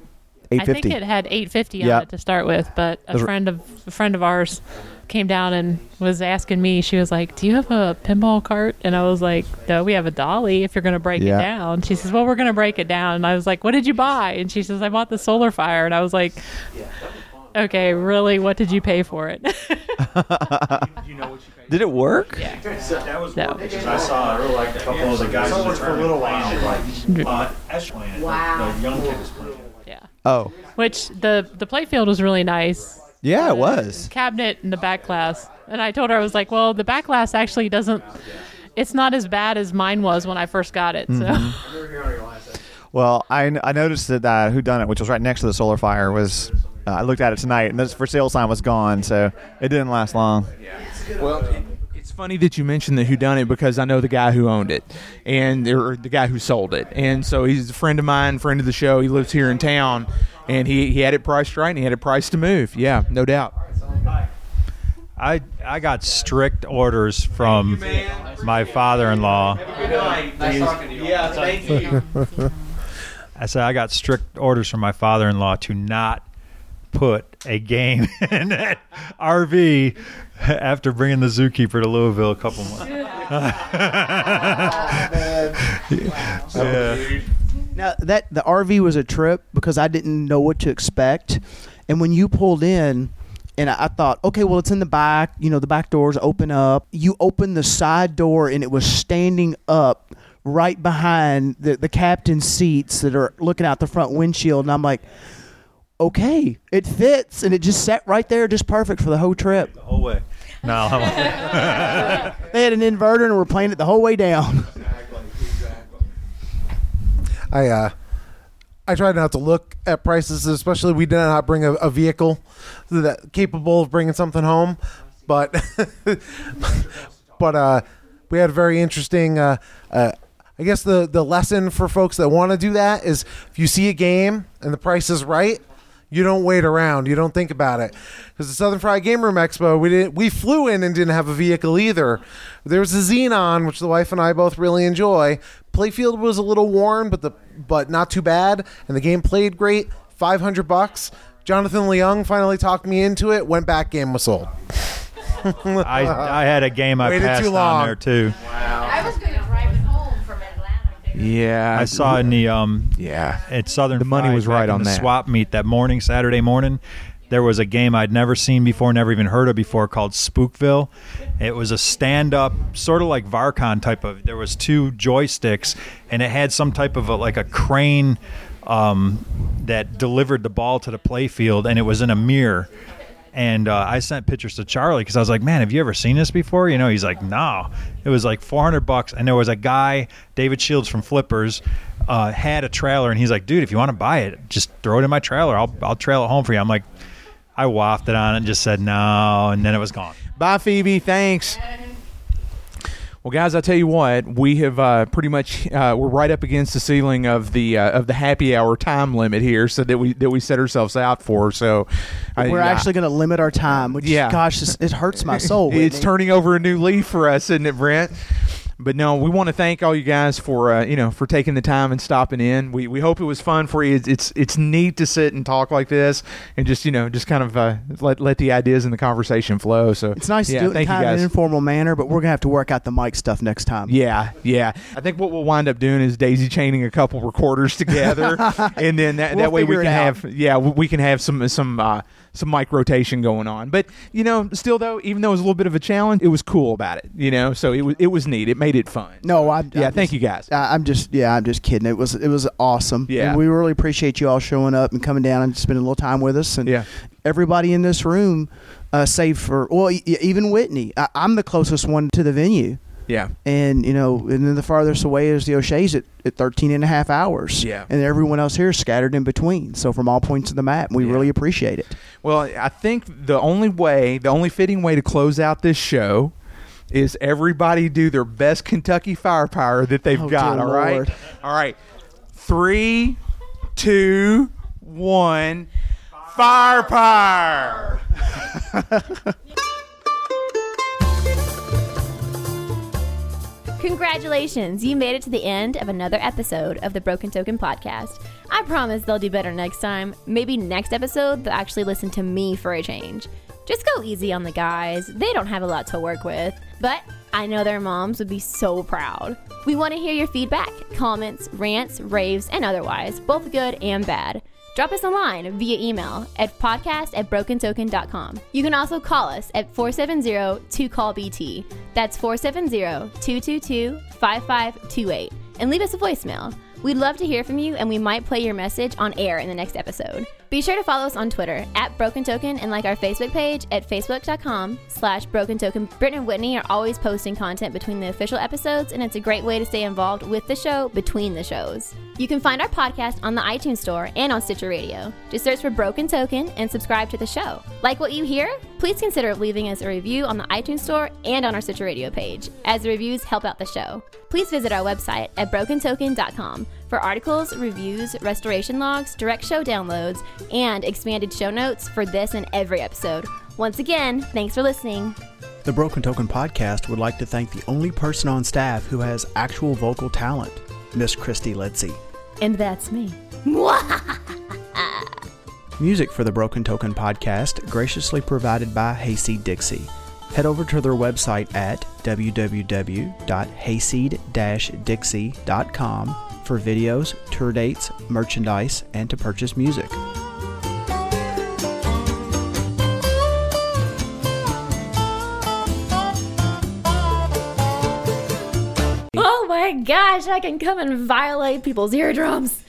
[SPEAKER 7] Eight
[SPEAKER 10] I think
[SPEAKER 7] fifty.
[SPEAKER 10] it had 850 on
[SPEAKER 7] Yep.
[SPEAKER 10] it to start with, but a
[SPEAKER 7] Those were-
[SPEAKER 10] friend of a friend of ours came down and was asking me. She was like, "Do you have a pinball cart?" And I was like, "No, we have a dolly. If you're going to break
[SPEAKER 7] Yeah.
[SPEAKER 10] it down." She says, "Well, we're going to break it down." And I was like, "What did you buy?" And she says, "I bought the solar fire." And I was like, "Okay, really? What did you pay for it?"
[SPEAKER 7] Did it work?
[SPEAKER 10] yeah.
[SPEAKER 9] That was
[SPEAKER 10] No.
[SPEAKER 9] because I saw like a couple of the guys in the tournament playing it, like, uh, S playing it. Wow. The young kid playing it.
[SPEAKER 10] Yeah.
[SPEAKER 7] Oh,
[SPEAKER 10] Which the the play field was really nice.
[SPEAKER 7] yeah, it was.
[SPEAKER 10] cabinet in the back glass. And I told her I was like, well, the back glass actually doesn't. It's not as bad as mine was when I first got it. So
[SPEAKER 7] Well, I, I noticed that uh, Who Dunnit, which was right next to the solar fire, was. Uh, I looked at it tonight, and this for sale sign was gone, so it didn't last long. Yeah.
[SPEAKER 3] Well, it, it's funny that you mentioned the it because I know the guy who owned it and or the guy who sold it, and so he's a friend of mine, friend of the show. He lives here in town, and he he had it priced right, and he had it priced to move. Yeah, no doubt.
[SPEAKER 9] I I got strict orders from my father-in-law.
[SPEAKER 3] Yeah, thank you.
[SPEAKER 9] I said I got strict orders from my father-in-law to not put a game in that RV after bringing the zookeeper to Louisville a couple months. yeah.
[SPEAKER 2] Now that the RV was a trip because I didn't know what to expect, and when you pulled in, and I, I thought, okay, well it's in the back. You know, the back doors open up. You open the side door, and it was standing up right behind the the captain's seats that are looking out the front windshield, and I'm like. Okay, it fits, and it just sat right there, just perfect for the whole trip.
[SPEAKER 9] The whole way. No,
[SPEAKER 2] They had an inverter and were playing it the whole way down. Exactly. Exactly.
[SPEAKER 5] I uh, I tried not to look at prices, especially we did not bring a, a vehicle that capable of bringing something home, but but uh, we had a very interesting. Uh, uh, I guess the the lesson for folks that want to do that is if you see a game and the price is right. You don't wait around. You don't think about it, because the Southern Fried Game Room Expo, we didn't. We flew in and didn't have a vehicle either. There was a Xenon, which the wife and I both really enjoy. Playfield was a little worn, but the but not too bad, and the game played great. Five hundred bucks. Jonathan Leung finally talked me into it. Went back, game was sold.
[SPEAKER 9] I I had a game I
[SPEAKER 5] Waited
[SPEAKER 9] passed
[SPEAKER 5] too long.
[SPEAKER 9] on there too. Wow.
[SPEAKER 6] I was
[SPEAKER 3] Yeah,
[SPEAKER 9] I saw in the um
[SPEAKER 3] Yeah,
[SPEAKER 9] at Southern
[SPEAKER 3] The money
[SPEAKER 9] Fried
[SPEAKER 3] was right on
[SPEAKER 9] the
[SPEAKER 3] that.
[SPEAKER 9] swap meet that morning, Saturday morning. There was a game I'd never seen before, never even heard of before, called Spookville. It was a stand-up, sort of like Varkon type of. There was two joysticks, and it had some type of a, like a crane um, that delivered the ball to the playfield, and it was in a mirror. And uh, I sent pictures to Charlie because I was like, "Man, have you ever seen this before?" You know, he's like, "No." It was like 400 bucks, and there was a guy, David Shields from Flippers, uh, had a trailer, and he's like, "Dude, if you want to buy it, just throw it in my trailer. I'll I'll trail it home for you." I'm like, I wafted on it and just said no, and then it was gone.
[SPEAKER 3] Bye, Phoebe. Thanks. Well, guys, I tell you what, we have uh, pretty much uh, we're right up against the ceiling of the uh, of the happy hour time limit here, so that we that we set ourselves out for. So
[SPEAKER 2] We're
[SPEAKER 3] I-
[SPEAKER 2] actually going to limit our time, which,
[SPEAKER 3] Yeah.
[SPEAKER 2] gosh, it hurts my soul.
[SPEAKER 3] it's turning over a new leaf for us, isn't it, Brent? But no, we want to thank all you guys for uh, you know for taking the time and stopping in. We, we hope it was fun for you. It's, it's it's neat to sit and talk like this and just you know just kind of uh, let let the ideas and the conversation flow. So
[SPEAKER 2] It's nice
[SPEAKER 3] yeah,
[SPEAKER 2] to do it in
[SPEAKER 3] thank you
[SPEAKER 2] kind of an informal manner, but we're going to have to work out the mic stuff next time.
[SPEAKER 3] Yeah, yeah. I think what we'll wind up doing is daisy chaining a couple recorders together, and then that,
[SPEAKER 2] We'll
[SPEAKER 3] that way we can have yeah we we can have some some uh, some mic rotation going on. But you know, still though, even though it was a little bit of a challenge, it was cool about it. You know, so it was it was neat. It made it fun.
[SPEAKER 2] No, I'm,
[SPEAKER 3] yeah.
[SPEAKER 2] I'm
[SPEAKER 3] thank
[SPEAKER 2] just-
[SPEAKER 3] you guys.
[SPEAKER 2] I- I'm just, yeah, I'm just kidding. It was, it was awesome.
[SPEAKER 3] Yeah.
[SPEAKER 2] and we really appreciate you all showing up and coming down and spending a little time with us. And
[SPEAKER 3] Yeah.
[SPEAKER 2] everybody in this room, uh, save for well, e- even Whitney. I, I'm the closest one to the venue,
[SPEAKER 3] Yeah.
[SPEAKER 2] and you know, and then the farthest away is the O'Shea's at, at 13 and a half hours.
[SPEAKER 3] Yeah.
[SPEAKER 2] and everyone else here is scattered in between. So from all points of the map, we
[SPEAKER 3] Yeah.
[SPEAKER 2] really appreciate it.
[SPEAKER 3] Well, I think the only way, the only fitting way to close out this show is everybody do their best Kentucky firepower that they've
[SPEAKER 2] Oh,
[SPEAKER 3] got. All right.
[SPEAKER 2] Lord.
[SPEAKER 3] All right. Three, two, one. Firepower.
[SPEAKER 1] Congratulations, you made it to the end of another episode of the Broken Token podcast. I promise they'll do better next time. Maybe next episode they'll actually listen to me for a change. Just go easy on the guys. They don't have a lot to work with, but I know their moms would be so proud. We want to hear your feedback, comments, rants, raves, and otherwise, both good and bad. Drop us a line via email at podcast at brokentoken.com. You can also call us at 470-2CALL-BT. That's 470-222-5528. And leave us a voicemail. We'd love to hear from you and we might play your message on air in the next episode. Be sure to follow us on Twitter at Broken Token and like our Facebook page at facebook.com slash Broken Token. Britt and Whitney are always posting content between the official episodes and it's a great way to stay involved with the show between the shows. You can find our podcast on the iTunes Store and on Stitcher Radio. Just search for Broken Token and subscribe to the show. Like what you hear? Please consider leaving us a review on the iTunes Store and on our Stitcher Radio page, as the reviews help out the show. Please visit our website at brokentoken.com for articles, reviews, restoration logs, direct show downloads, and expanded show notes for this and every episode. Once again, thanks for listening.
[SPEAKER 2] The Broken Token podcast would like to thank the only person on staff who has actual vocal talent, Miss Christy Letzi.
[SPEAKER 1] And that's me.
[SPEAKER 2] Music for the Broken Token podcast graciously provided by Hayseed Dixie. Head over to their website at www.hayseed-dixie.com for videos, tour dates, merchandise, and to purchase music.
[SPEAKER 1] Oh my gosh, I can come and violate people's eardrums.